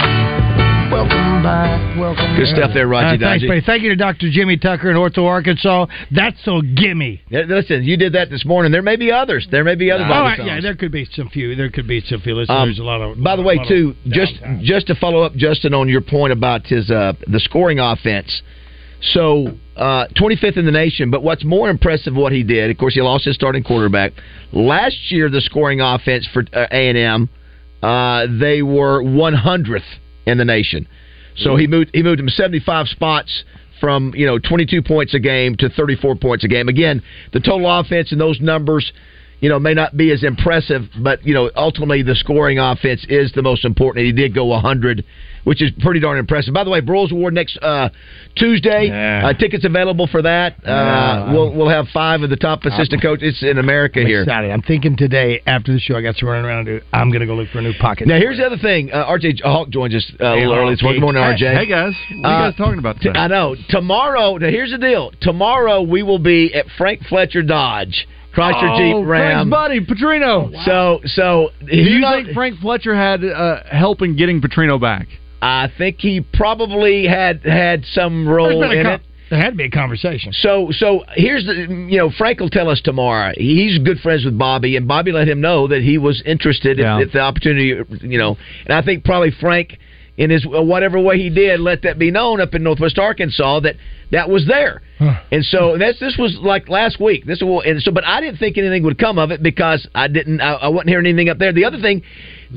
Welcome back. Welcome Good back. stuff there, Roger Uh, thanks, Dodgy. buddy. Thank you to Dr. Jimmy Tucker in Ortho, Arkansas. That's a gimme. Yeah, Listen, you did that this morning. There may be others. There may be other Oh, Bobby right, songs. yeah, there could be some few. There could be some few. Listen, Um, there's a lot of. By the way, too, just just to follow up, Justin, on your point about his uh, the scoring offense. So, uh, 25th in the nation. But what's more impressive, what he did, of course, he lost his starting quarterback last year. The scoring offense for uh, A and M, uh, they were 100th in the nation. So he moved he moved him 75 spots from you know 22 points a game to 34 points a game. Again, the total offense in those numbers. you know, may not be as impressive, but you know, ultimately the scoring offense is the most important. He did go 100, which is pretty darn impressive. By the way, Broyles Award next uh, Tuesday. Yeah. Uh, tickets available for that. Uh, Yeah. we'll we'll have five of the top assistant coaches in America I'm here. excited. I'm thinking today after the show, I got to run around to do. I'm going to go look for a new pocket. Now here's the other thing. Uh, RJ Hawk joins us uh, a little Hey, early this morning. Good morning, RJ. Hey, guys. What are you guys talking about today? I know. Tomorrow. Now here's the deal. Tomorrow we will be at Frank Fletcher Dodge, Chrysler oh, Jeep Ram. Frank's buddy, Petrino. So, so do you think Frank Fletcher had uh, help in getting Petrino back? I think he probably had had some role There's been a in co- it. There had to be a conversation. So, so here's the you know Frank will tell us tomorrow. He's good friends with Bobby, and Bobby let him know that he was interested Yeah. if, if the opportunity, you know. And I think probably Frank, in his whatever way he did, let that be known up in Northwest Arkansas that that was there. And so that's this was like last week. This will and so, but I didn't think anything would come of it because I didn't. I, I wasn't hearing anything up there. The other thing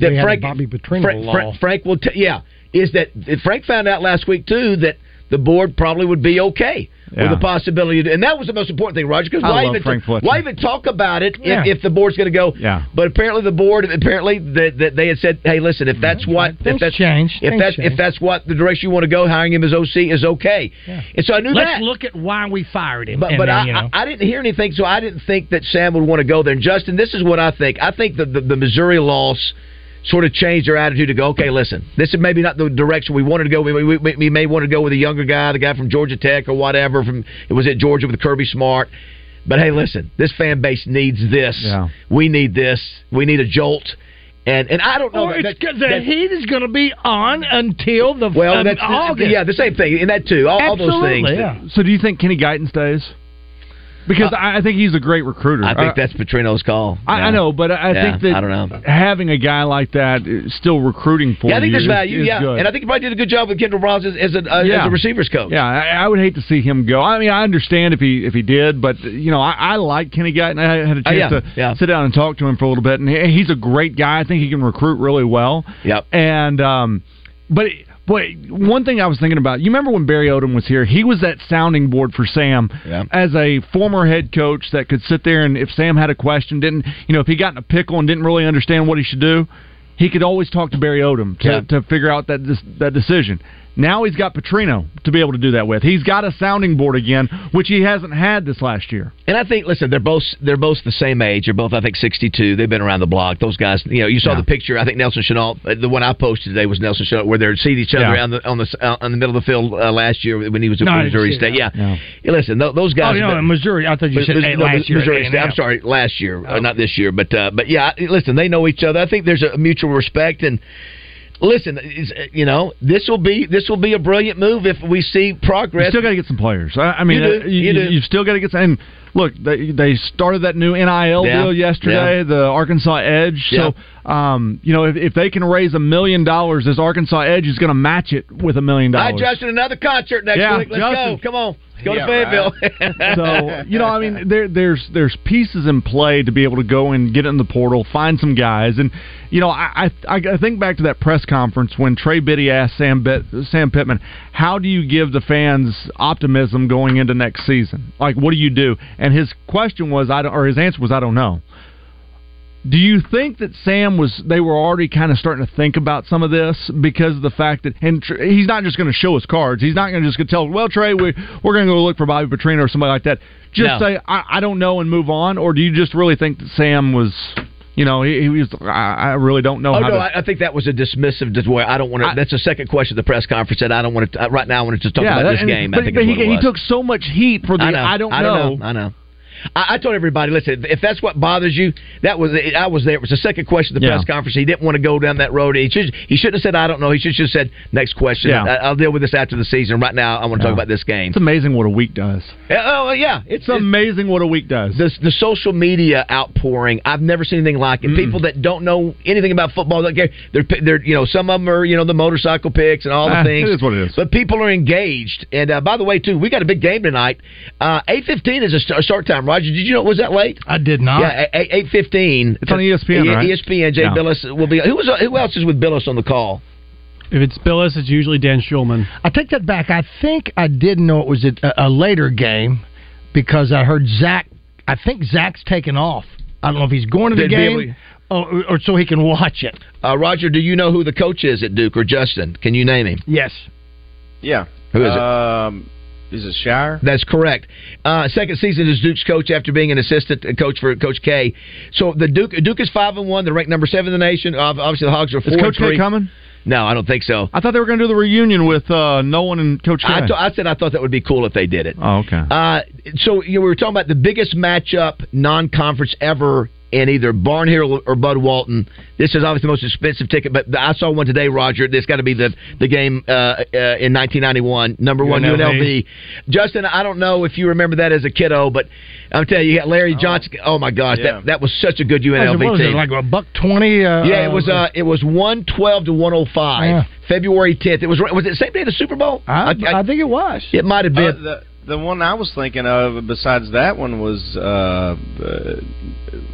that They Frank Bobby Petrino Frank, law. Frank, Frank will t- yeah is that Frank found out last week too that the board probably would be okay Yeah. with the possibility, to, and that was the most important thing, Roger. Because why love even Frank Fletcher. why even talk about it Yeah. if, if the board's going to go? Yeah. But apparently the board apparently that, that they had said, hey, listen, if that's mm-hmm. what if Things that's change. if Things that's change. if that's what the direction you want to go, hiring him as OC is okay. Yeah. And so I knew Let's that. look at why we fired him. But, but then, I, you know. I, I didn't hear anything, so I didn't think that Sam would want to go there. And Justin, this is what I think. I think that the, the Missouri loss sort of changed their attitude to go, okay, listen, this is maybe not the direction we wanted to go. We, we, we, we may want to go with a younger guy, the guy from Georgia Tech or whatever. From it was at Georgia with Kirby Smart. But hey, listen, this fan base needs this. Yeah. We need this. We need a jolt. And and I don't know. Or that- it's, that- the that- heat is going to be on until the well, um, that's August. yeah, the same thing, and that too. All, all those things. yeah. So do you think Kenny Guiton stays? Because I I think he's a great recruiter. I think Uh, that's Petrino's call. I, Yeah. I know, but I Yeah, think that I don't know. having a guy like that uh, still recruiting for Yeah, I think you there's is- value. is yeah, good. and I think he probably did a good job with Kendall Browns as, as, a, uh, Yeah. as a receivers coach. Yeah, I, I would hate to see him go. I mean, I understand if he if he did, but you know, I, I like Kenny Guiton. I had a Oh, chance yeah, to sit down and talk to him for a little bit, and he, he's a great guy. I think he can recruit really well. Yep. And um, but but one thing I was thinking about, you remember when Barry Odom was here? He was that sounding board for Sam Yeah. as a former head coach that could sit there and if Sam had a question, didn't you know if he got in a pickle and didn't really understand what he should do, he could always talk to Barry Odom to, Yeah. to figure out that that decision. Now he's got Petrino to be able to do that with. He's got a sounding board again, which he hasn't had this last year. And I think, listen, they're both they're both the same age. They're both, I think, 62. They've been around the block. Those guys, you know, you saw Yeah. the picture. I think Nelson Chenault, uh, the one I posted today was Nelson Chenault, where they're seeing each other Yeah. on the on the uh, in the middle of the field uh, last year when he was at No, Missouri State. Yeah. Yeah, listen, th- those guys. Oh, you know, have been- Missouri. I thought you said Mis- no, last year. Missouri State. I'm sorry, last year, uh, not this year. But uh, but yeah, listen, they know each other. I think there's a mutual respect and. Listen, uh, you know this will be this will be a brilliant move if we see progress. You still got to get some players. I, I mean, You do, uh, you do. have still got to get some. And look, they they started that new NIL Yeah, deal yesterday, yeah. the Arkansas Edge. Yeah. So, um, you know, if, if they can raise a million dollars, this Arkansas Edge is going to match it with a million All right, dollars. Justin, another concert next week. Let's Justin. go. Come on. Let's go Yeah, to Fayetteville. so you know, I mean, there, there's there's pieces in play to be able to go and get in the portal, find some guys, and you know, I I, I think back to that press conference when Trey Biddy asked Sam Bit, Sam Pittman, "How do you give the fans optimism going into next season? Like, what do you do?" And his question was, "I don't," or his answer was, "I don't know." Do you think that Sam was? They were already kind of starting to think about some of this because of the fact that, and Tr- he's not just going to show us cards. He's not going to just go tell, "Well, Trey, we we're going to go look for Bobby Petrino or somebody like that." Just No. say, I, "I don't know" and move on, or do you just really think that Sam was? You know, he, he was. I, I really don't know Oh how no, to. I, I think that was a dismissive. Way I don't want to. That's the second question of the press conference. That I don't want to. Uh, right now, I want to just talk about that- this game. But, I think but he, he took so much heat for the. I know. I don't I know. don't know. I know. I, I told everybody, listen, if that's what bothers you, that was I was there. It was the second question of the Yeah. press conference. He didn't want to go down that road. He should he shouldn't have said I don't know. He should have said next question. Yeah. I, I'll deal with this after the season. Right now, I want to Yeah. talk about this game. It's amazing what a week does. Yeah, Oh yeah, it's, It's amazing what a week does. the the social media outpouring. I've never seen anything like it. People that don't know anything about football don't care. They're they're you know some of them are you know the motorcycle picks and all the Ah, things. it is what it is. But people are engaged. And uh, by the way, too, we got a big game tonight. Uh, eight fifteen is a st- start time. Roger, did you know was that late? I did not. Yeah, eight eight fifteen. It's on E ESPN, right? ESPN. Jay Yeah. Bilas will be. Who was who else is with Bilas on the call? If it's Bilas, it's usually Dan Shulman. I take that back. I think I did know it was a, a later game because I heard Zach. I think Zach's taken off I don't know if he's going to the They'd game or, or so he can watch it. Uh, Roger, do you know who the coach is at Duke or Justin? Can you name him? Yes. Yeah. Who is it? Um, is it Scheyer? That's correct. Uh, second season as Duke's coach after being an assistant coach for Coach K. So the Duke Duke is five and one. They're ranked number seven in the nation. Obviously, the Hogs are four Is Coach and three. K coming? No, I don't think so. I thought they were going to do the reunion with uh, Nolan and Coach K. I, th- I said I thought that would be cool if they did it. oh, okay. Uh, so you know, we were talking about the biggest matchup non-conference ever in either Barnhill or Bud Walton. This is obviously the most expensive ticket, but I saw one today, Roger. This got to be the the game uh, uh, in 1991, number one UNLV. UNLV. Justin, I don't know if you remember that as a kiddo, but I'm telling you, you got Larry Johnson. Oh my gosh, Yeah. that that was such a good it, UNLV what was it, team. like a buck twenty? Uh, yeah, it was. Uh, it was one twelve to one hundred five. Yeah. February tenth. It was. Was it the same day of the Super Bowl? I, I, think it was. It might have been. Uh, the the one I was thinking of besides that one was uh, uh,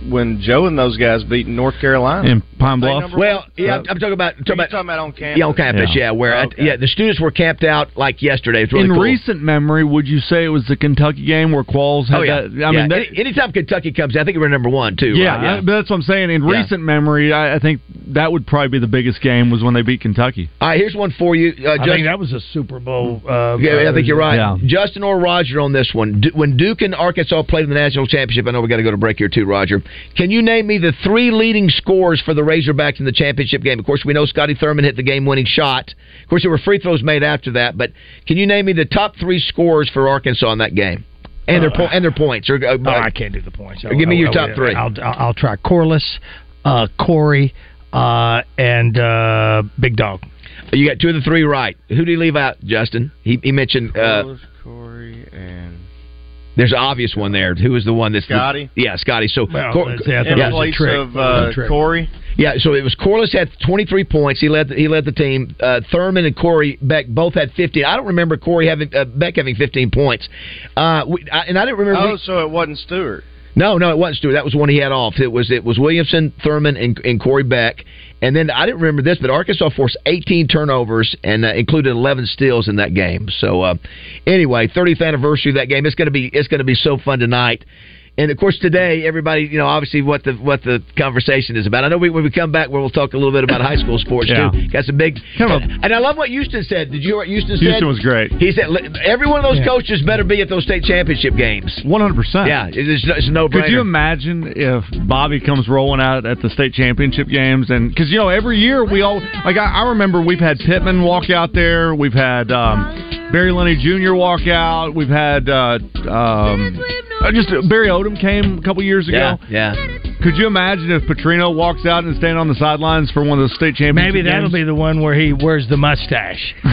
when Joe and those guys beat North Carolina In Pine Bluff? Well, one? yeah, I'm, I'm talking about talking You're about, talking about on campus. yeah, on campus. Yeah. Yeah, where Oh, I- yeah, the students were camped out like yesterday. It's really in cool. recent memory, would you say it was the Kentucky game where Qualls had oh yeah, that? I yeah. mean, that, Any, anytime Kentucky comes, in, I think we're number one too. yeah, right? I- but that's what I'm saying. In Yeah. recent memory, I, I think that would probably be the biggest game was when they beat Kentucky. All right, here's one for you. Uh, I think that was a Super Bowl. Uh, yeah, I think you're right. Yeah. Justin or Roger on this one. Du- when Duke and Arkansas played in the national championship, I know we got to go to break here too, Roger. Can you name me the three leading scores for the Razorbacks in the championship game? Of course, we know Scotty Thurman hit the game-winning shot. Of course, there were free throws made after that. But can you name me the top three scores for Arkansas in that game and their po- and their points? Or, uh, Oh, I can't do the points. Or give me your I'll- top I'll- three. I'll, I'll, I'll try Corliss, uh, Corey, uh, and uh, Big Dog. You got two of the three right. Who did he leave out, Justin? He, he mentioned. Uh, Corey and there's an obvious one there. Who was the one that's Scotty? yeah, Scotty. So Well, Cor- let's say I thought in it a place trick. of It was a uh. Corey. Yeah, so it was Corliss had 23 points. He led the, he led the team. Uh, Thurman and Corey Beck both had 15. I don't remember Corey having uh, Beck having 15 points. Uh, we, I, and I didn't remember. Oh, so it wasn't Stewart. No, no, it wasn't Stewart. That was the one he had off. It was it was Williamson, Thurman, and, and Corey Beck. And then I didn't remember this, but Arkansas forced 18 turnovers and uh, included 11 steals in that game. So uh, anyway, 30th anniversary of that game. It's gonna be it's gonna be so fun tonight. And of course, today everybody, you know, obviously what the what the conversation is about. I know we, when we come back, we'll talk a little bit about high school sports Yeah. too. Got some big, of and I love what Houston said. Did you hear what Houston said? Houston was great. He said every one of those Yeah. coaches better be at those state championship games. 100%. Yeah, it's, it's no. Could you imagine if Bobby comes rolling out at the state championship games? And because you know every year we all like I, I remember we've had Pittman walk out there, we've had um, Barry Lunney Jr. walk out, we've had uh, um, just Barry Odom came a couple years ago. Yeah, yeah. Could you imagine if Petrino walks out and standing on the sidelines for one of the state championship Maybe that'll games? be the one where he wears the mustache. so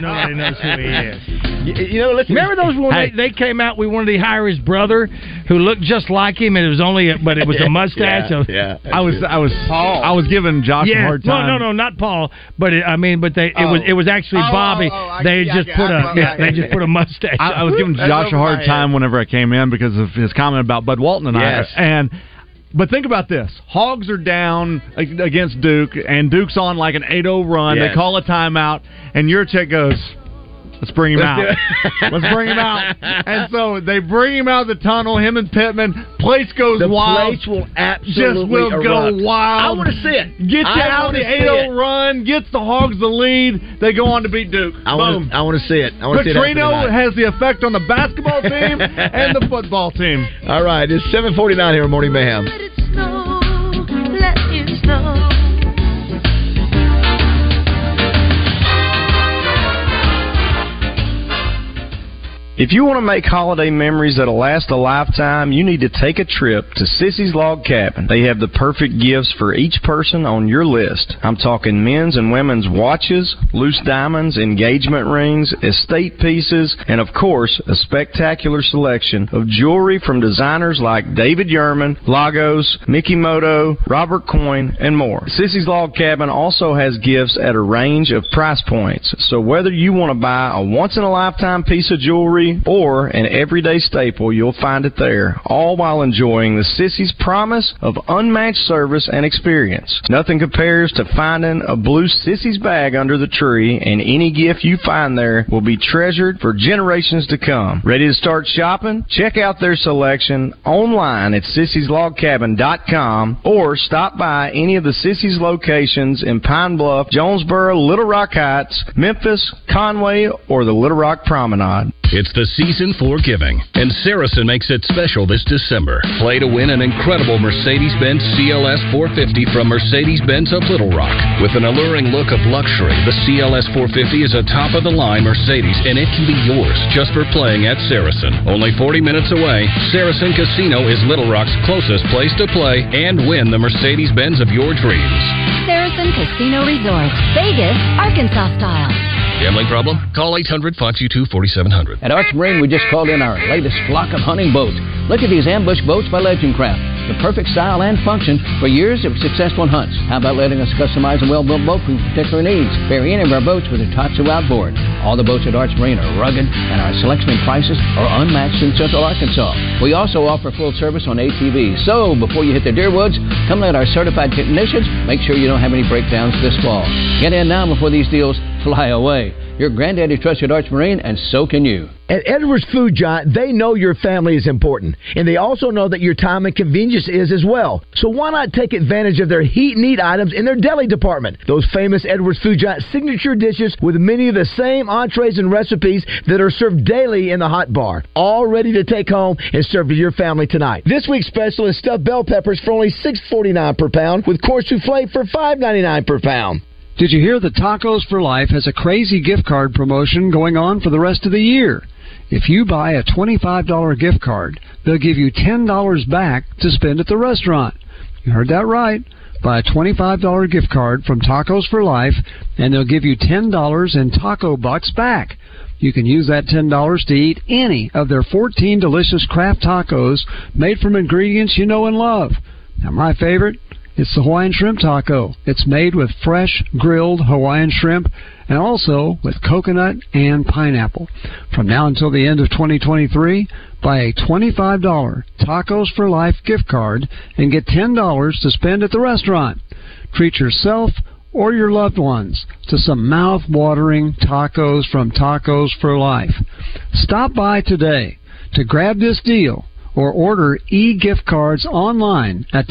nobody knows who he is. You, you know, listen. Remember those when Hey. they, they came out? We wanted to hire his brother, who looked just like him, and it was only, a, but it was a mustache. Yeah, so- yeah. I was I was I was giving Josh a yeah, hard no, time. no, no, no, not Paul. But it, I mean, but they it was Oh. it was actually Oh, Bobby. oh, oh, they yeah, just I- put a, yeah, they just put a mustache. I, I was giving That's Josh a hard time whenever I came in because of his comment about Bud Walton and Yes. I. And but think about this: Hogs are down against Duke, and Duke's on like an 8-0 run. Yes. They call a timeout, and Yurachek goes. Let's bring him Let's out. Let's bring him out. And so they bring him out of the tunnel. Him and Pittman. Place goes The wild. place will absolutely just will erupt. go wild. I want to see it. Get you I out the see 8-0 run. Gets the Hogs the lead. They go on to beat Duke. I Boom. want. I want to see it. I want to see it. Petrino has the effect on the basketball team and the football team. All right, it's 7:49 here in Morning Mayhem. If you want to make holiday memories that'll last a lifetime, you need to take a trip to Sissy's Log Cabin. They have the perfect gifts for each person on your list. I'm talking men's and women's watches, loose diamonds, engagement rings, estate pieces, and of course, a spectacular selection of jewelry from designers like David Yurman, Lagos, Mikimoto, Roberto Coin, and more. Sissy's Log Cabin also has gifts at a range of price points. So whether you want to buy a once in a lifetime piece of jewelry or an everyday staple, you'll find it there, all while enjoying the Sissy's promise of unmatched service and experience. Nothing compares to finding a blue Sissy's bag under the tree, and any gift you find there will be treasured for generations to come. Ready to start shopping? Check out their selection online at sissyslogcabin.com or stop by any of the Sissy's locations in Pine Bluff, Jonesboro, Little Rock Heights, Memphis, Conway, or the Little Rock Promenade. It's the season for giving, and Saracen makes it special this December. Play to win an incredible Mercedes Benz CLS 450 from Mercedes Benz of Little Rock. With an alluring look of luxury, the CLS 450 is a top of the line Mercedes, and it can be yours just for playing at Saracen. Only 40 minutes away, Saracen Casino is Little Rock's closest place to play and win the Mercedes Benz of your dreams. Saracen Casino Resort, Vegas, Arkansas style. Gambling problem? Call 800 522 4700. At Arch Marine, we just called in our latest flock of hunting boats. Look at these ambush boats by Legend Craft. The perfect style and function for years of successful hunts. How about letting us customize a well-built boat for your particular needs? Vary any of our boats with a Tohatsu outboard. All the boats at Arch Marine are rugged, and our selection and prices are unmatched in Central Arkansas. We also offer full service on ATVs. So, before you hit the deer woods, come let our certified technicians make sure you don't have any breakdowns this fall. Get in now before these deals fly away. Your granddaddy trusted Arch Marine, and so can you. At Edwards Food Giant, they know your family is important, and they also know that your time and convenience is as well. So why not take advantage of their heat and eat items in their deli department? Those famous Edwards Food Giant signature dishes with many of the same entrees and recipes that are served daily in the hot bar, all ready to take home and serve to your family tonight. This week's special is stuffed bell peppers for only $6.49 per pound, with corn souffle for $5.99 per pound. Did you hear that Tacos for Life has a crazy gift card promotion going on for the rest of the year? If you buy a $25 gift card, they'll give you $10 back to spend at the restaurant. You heard that right. Buy a $25 gift card from Tacos for Life, and they'll give you $10 in taco bucks back. You can use that $10 to eat any of their 14 delicious craft tacos made from ingredients you know and love. Now, my favorite it's the Hawaiian shrimp taco. It's made with fresh grilled Hawaiian shrimp and also with coconut and pineapple. From now until the end of 2023, buy a $25 Tacos for Life gift card and get $10 to spend at the restaurant. Treat yourself or your loved ones to some mouth-watering tacos from Tacos for Life. Stop by today to grab this deal or order e-gift cards online at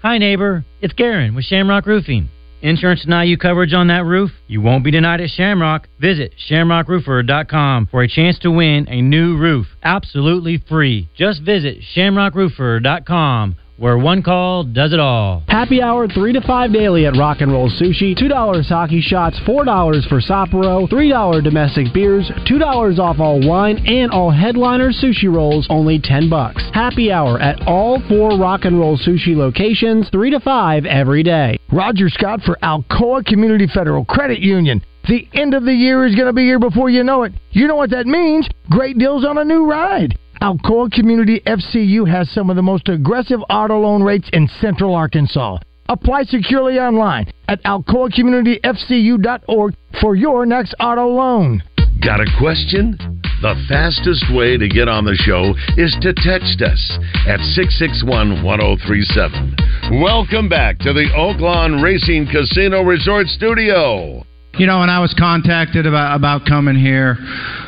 Hi, neighbor. It's Garen with Shamrock Roofing. Insurance deny you coverage on that roof? You won't be denied at Shamrock. Visit shamrockroofer.com for a chance to win a new roof. Absolutely free. Just visit shamrockroofer.com where one call does it all. Happy hour 3 to 5 daily at Rock and Roll Sushi. $2 hockey shots, $4 for Sapporo, $3 domestic beers, $2 off all wine and all headliner sushi rolls, only 10 bucks. Happy hour at all four Rock and Roll Sushi locations, 3 to 5 every day. Roger Scott for Alcoa Community Federal Credit Union. The end of the year is going to be here before you know it. You know what that means? Great deals on a new ride. Alcoa Community FCU has some of the most aggressive auto loan rates in Central Arkansas. Apply securely online at alcoacommunityfcu.org for your next auto loan. Got a question? The fastest way to get on the show is to text us at 661 1037. Welcome back to the Oaklawn Racing Casino Resort Studio. You know, when I was contacted about about coming here,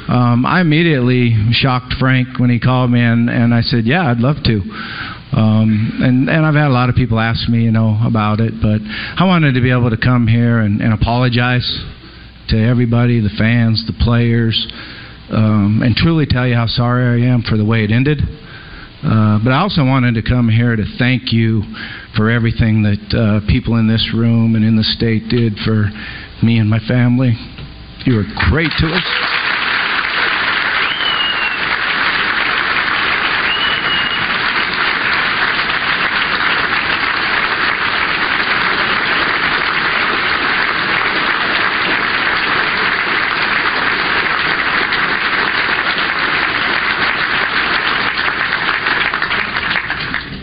um, I immediately shocked Frank when he called me, and and I said, "Yeah, I'd love to." Um, and and I've had a lot of people ask me, you know, about it, but I wanted to be able to come here and, and apologize to everybody, the fans, the players, um, and truly tell you how sorry I am for the way it ended. Uh, but I also wanted to come here to thank you for everything that uh, people in this room and in the state did for me and my family. You were great to us.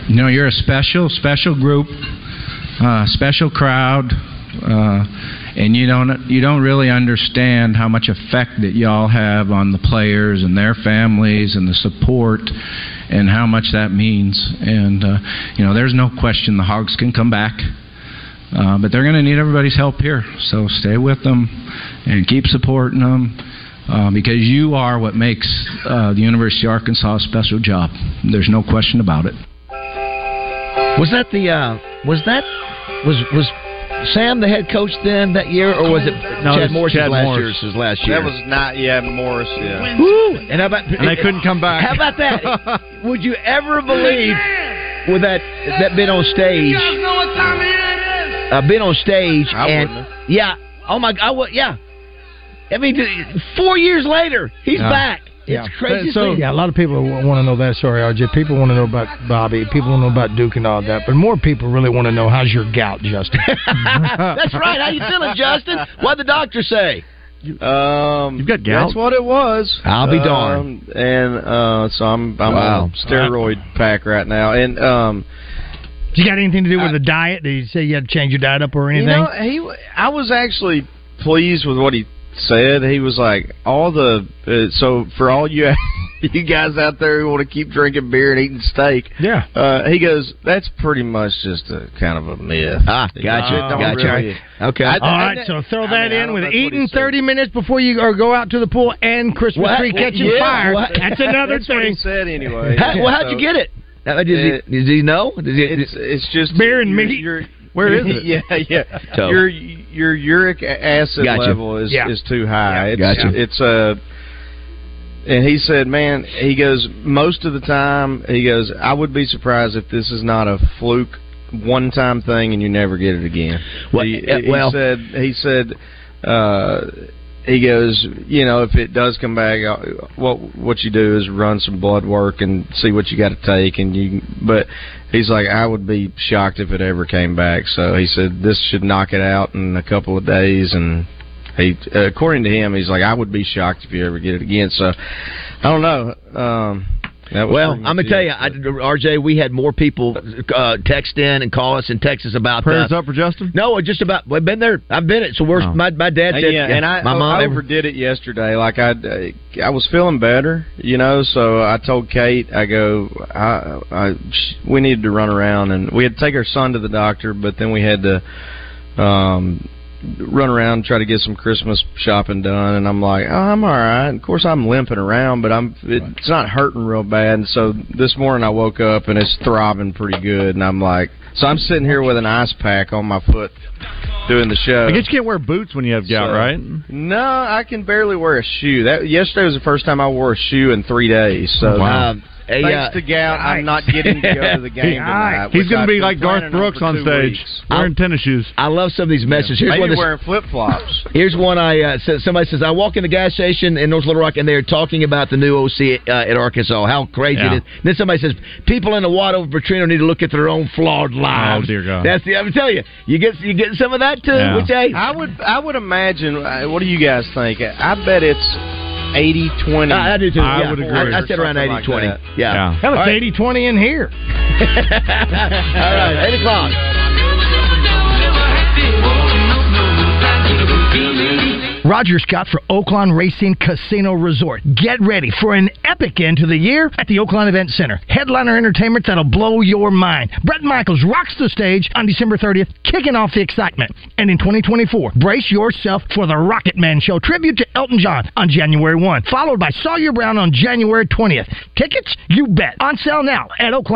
You know, you're a special, special group, uh, special crowd, uh, and you don't you don't really understand how much effect that y'all have on the players and their families and the support and how much that means. And uh, you know, there's no question the Hogs can come back. Uh, but they're going to need everybody's help here. So stay with them and keep supporting them uh, because you are what makes uh, the University of Arkansas a special job. There's no question about it. Was that the uh, was that was was Sam the head coach then that year, or was it No, Chad it's Morris Chad last Morris. year's his last year? That was not yeah Morris. Yeah. Woo! And how about And they couldn't come back. How about that? Would you ever believe with that that been on stage? know what time of year it is? uh, been on stage I and wouldn't yeah, oh my, I would, yeah. I mean, four years later, he's Yeah. back. It's crazy. So yeah, a lot of people want to know that. Sorry, RJ. People want to know about Bobby. People want to know about Duke and all that. But more people really want to know how's your gout, Justin. That's right. How you feeling, Justin? What'd the doctor say? Um, You've got gout? That's what it was. I'll be Um, darned. and uh, so I'm I'm Wow. on a steroid pack right now, and um, you got anything to do with the diet? Did you say you had to change your diet up or anything? You know, he. I was actually pleased with what he said. He was like, all the. Uh, so for all you you guys out there who want to keep drinking beer and eating steak, yeah. uh, he goes, that's pretty much just a kind of a myth. Ah, gotcha, It don't gotcha. really- Okay. I- All I- right, so throw I that mean, in with know what eating said. 30 minutes before you or go out to the pool and Christmas What? tree catching Yeah, fire. what? That's another That's what he thing. said anyway. How, well, how'd So- you get it? Uh, Did, It- he, did he know? Did he, It's it's just Beer and your- meat? your- Where is it? yeah, yeah. So- Your your uric acid Gotcha. level is Yeah. is too high. It's, Gotcha. It's a. and he said, "Man, he goes most of the time. He goes, I would be surprised if this is not a fluke, one time thing, and you never get it again." Well, he, uh, he well- said he said. Uh, he goes, you know, if it does come back, uh, what what you do is run some blood work and see what you got to take, and you. But he's like, I would be shocked if it ever came back. So he said this should knock it out in a couple of days, and he, according to him, he's like, I would be shocked if you ever get it again. So I don't know. Um, Well, I'm gonna tell you, I, RJ, we had more people uh, text in and call us in Texas us about Prayers uh, up for Justin. No, just about. We've been there. I've been it. So we're Oh. my my dad said, yeah, and I, my mom. I overdid it yesterday. Like I, I was feeling better, you know. So I told Kate, I go, I, I, we needed to run around, and we had to take our son to the doctor, but then we had to, um, run around and try to get some Christmas shopping done. And I'm like, oh, I'm all right. Of course, I'm limping around, but I'm it's not hurting real bad. And so this morning I woke up and it's throbbing pretty good, and I'm like, so I'm sitting here with an ice pack on my foot doing the show. I guess you can't wear boots when you have gout, So- right? No, I can barely wear a shoe. That yesterday was the first time I wore a shoe in three days. So Wow. Um, hey, thanks uh, to gout, I'm not getting to go to the game tonight. He's going to be like Garth Brooks for on stage, weeks. wearing tennis shoes. I love some of these messages. Here's Maybe one. That's, wearing flip flops. here's one. I uh, said, somebody says I walk in the gas station in North Little Rock and they're talking about the new OC uh, at Arkansas. How crazy Yeah. it is. Then somebody says people in the Watt over Petrino need to look at their own flawed lives. Oh, dear God. That's the. I'm telling you, you get you get some of that too. Yeah. Which hey, I would I would imagine. uh, What do you guys think? I bet it's 80-20. I, I do too. I yeah. would agree. I, I said around Something like 80 20. that. yeah. Yeah. Hell, it's All right. 80 20 in here. All right, 8 o'clock. Roger Scott for Oaklawn Racing Casino Resort. Get ready for an epic end to the year at the Oaklawn Event Center. Headliner entertainment that'll blow your mind. Bret Michaels rocks the stage on December 30th, kicking off the excitement. And in 2024, brace yourself for the Rocket Man Show tribute to Elton John on January 1, followed by Sawyer Brown on January 20th. Tickets? You bet. On sale now at Oaklawn.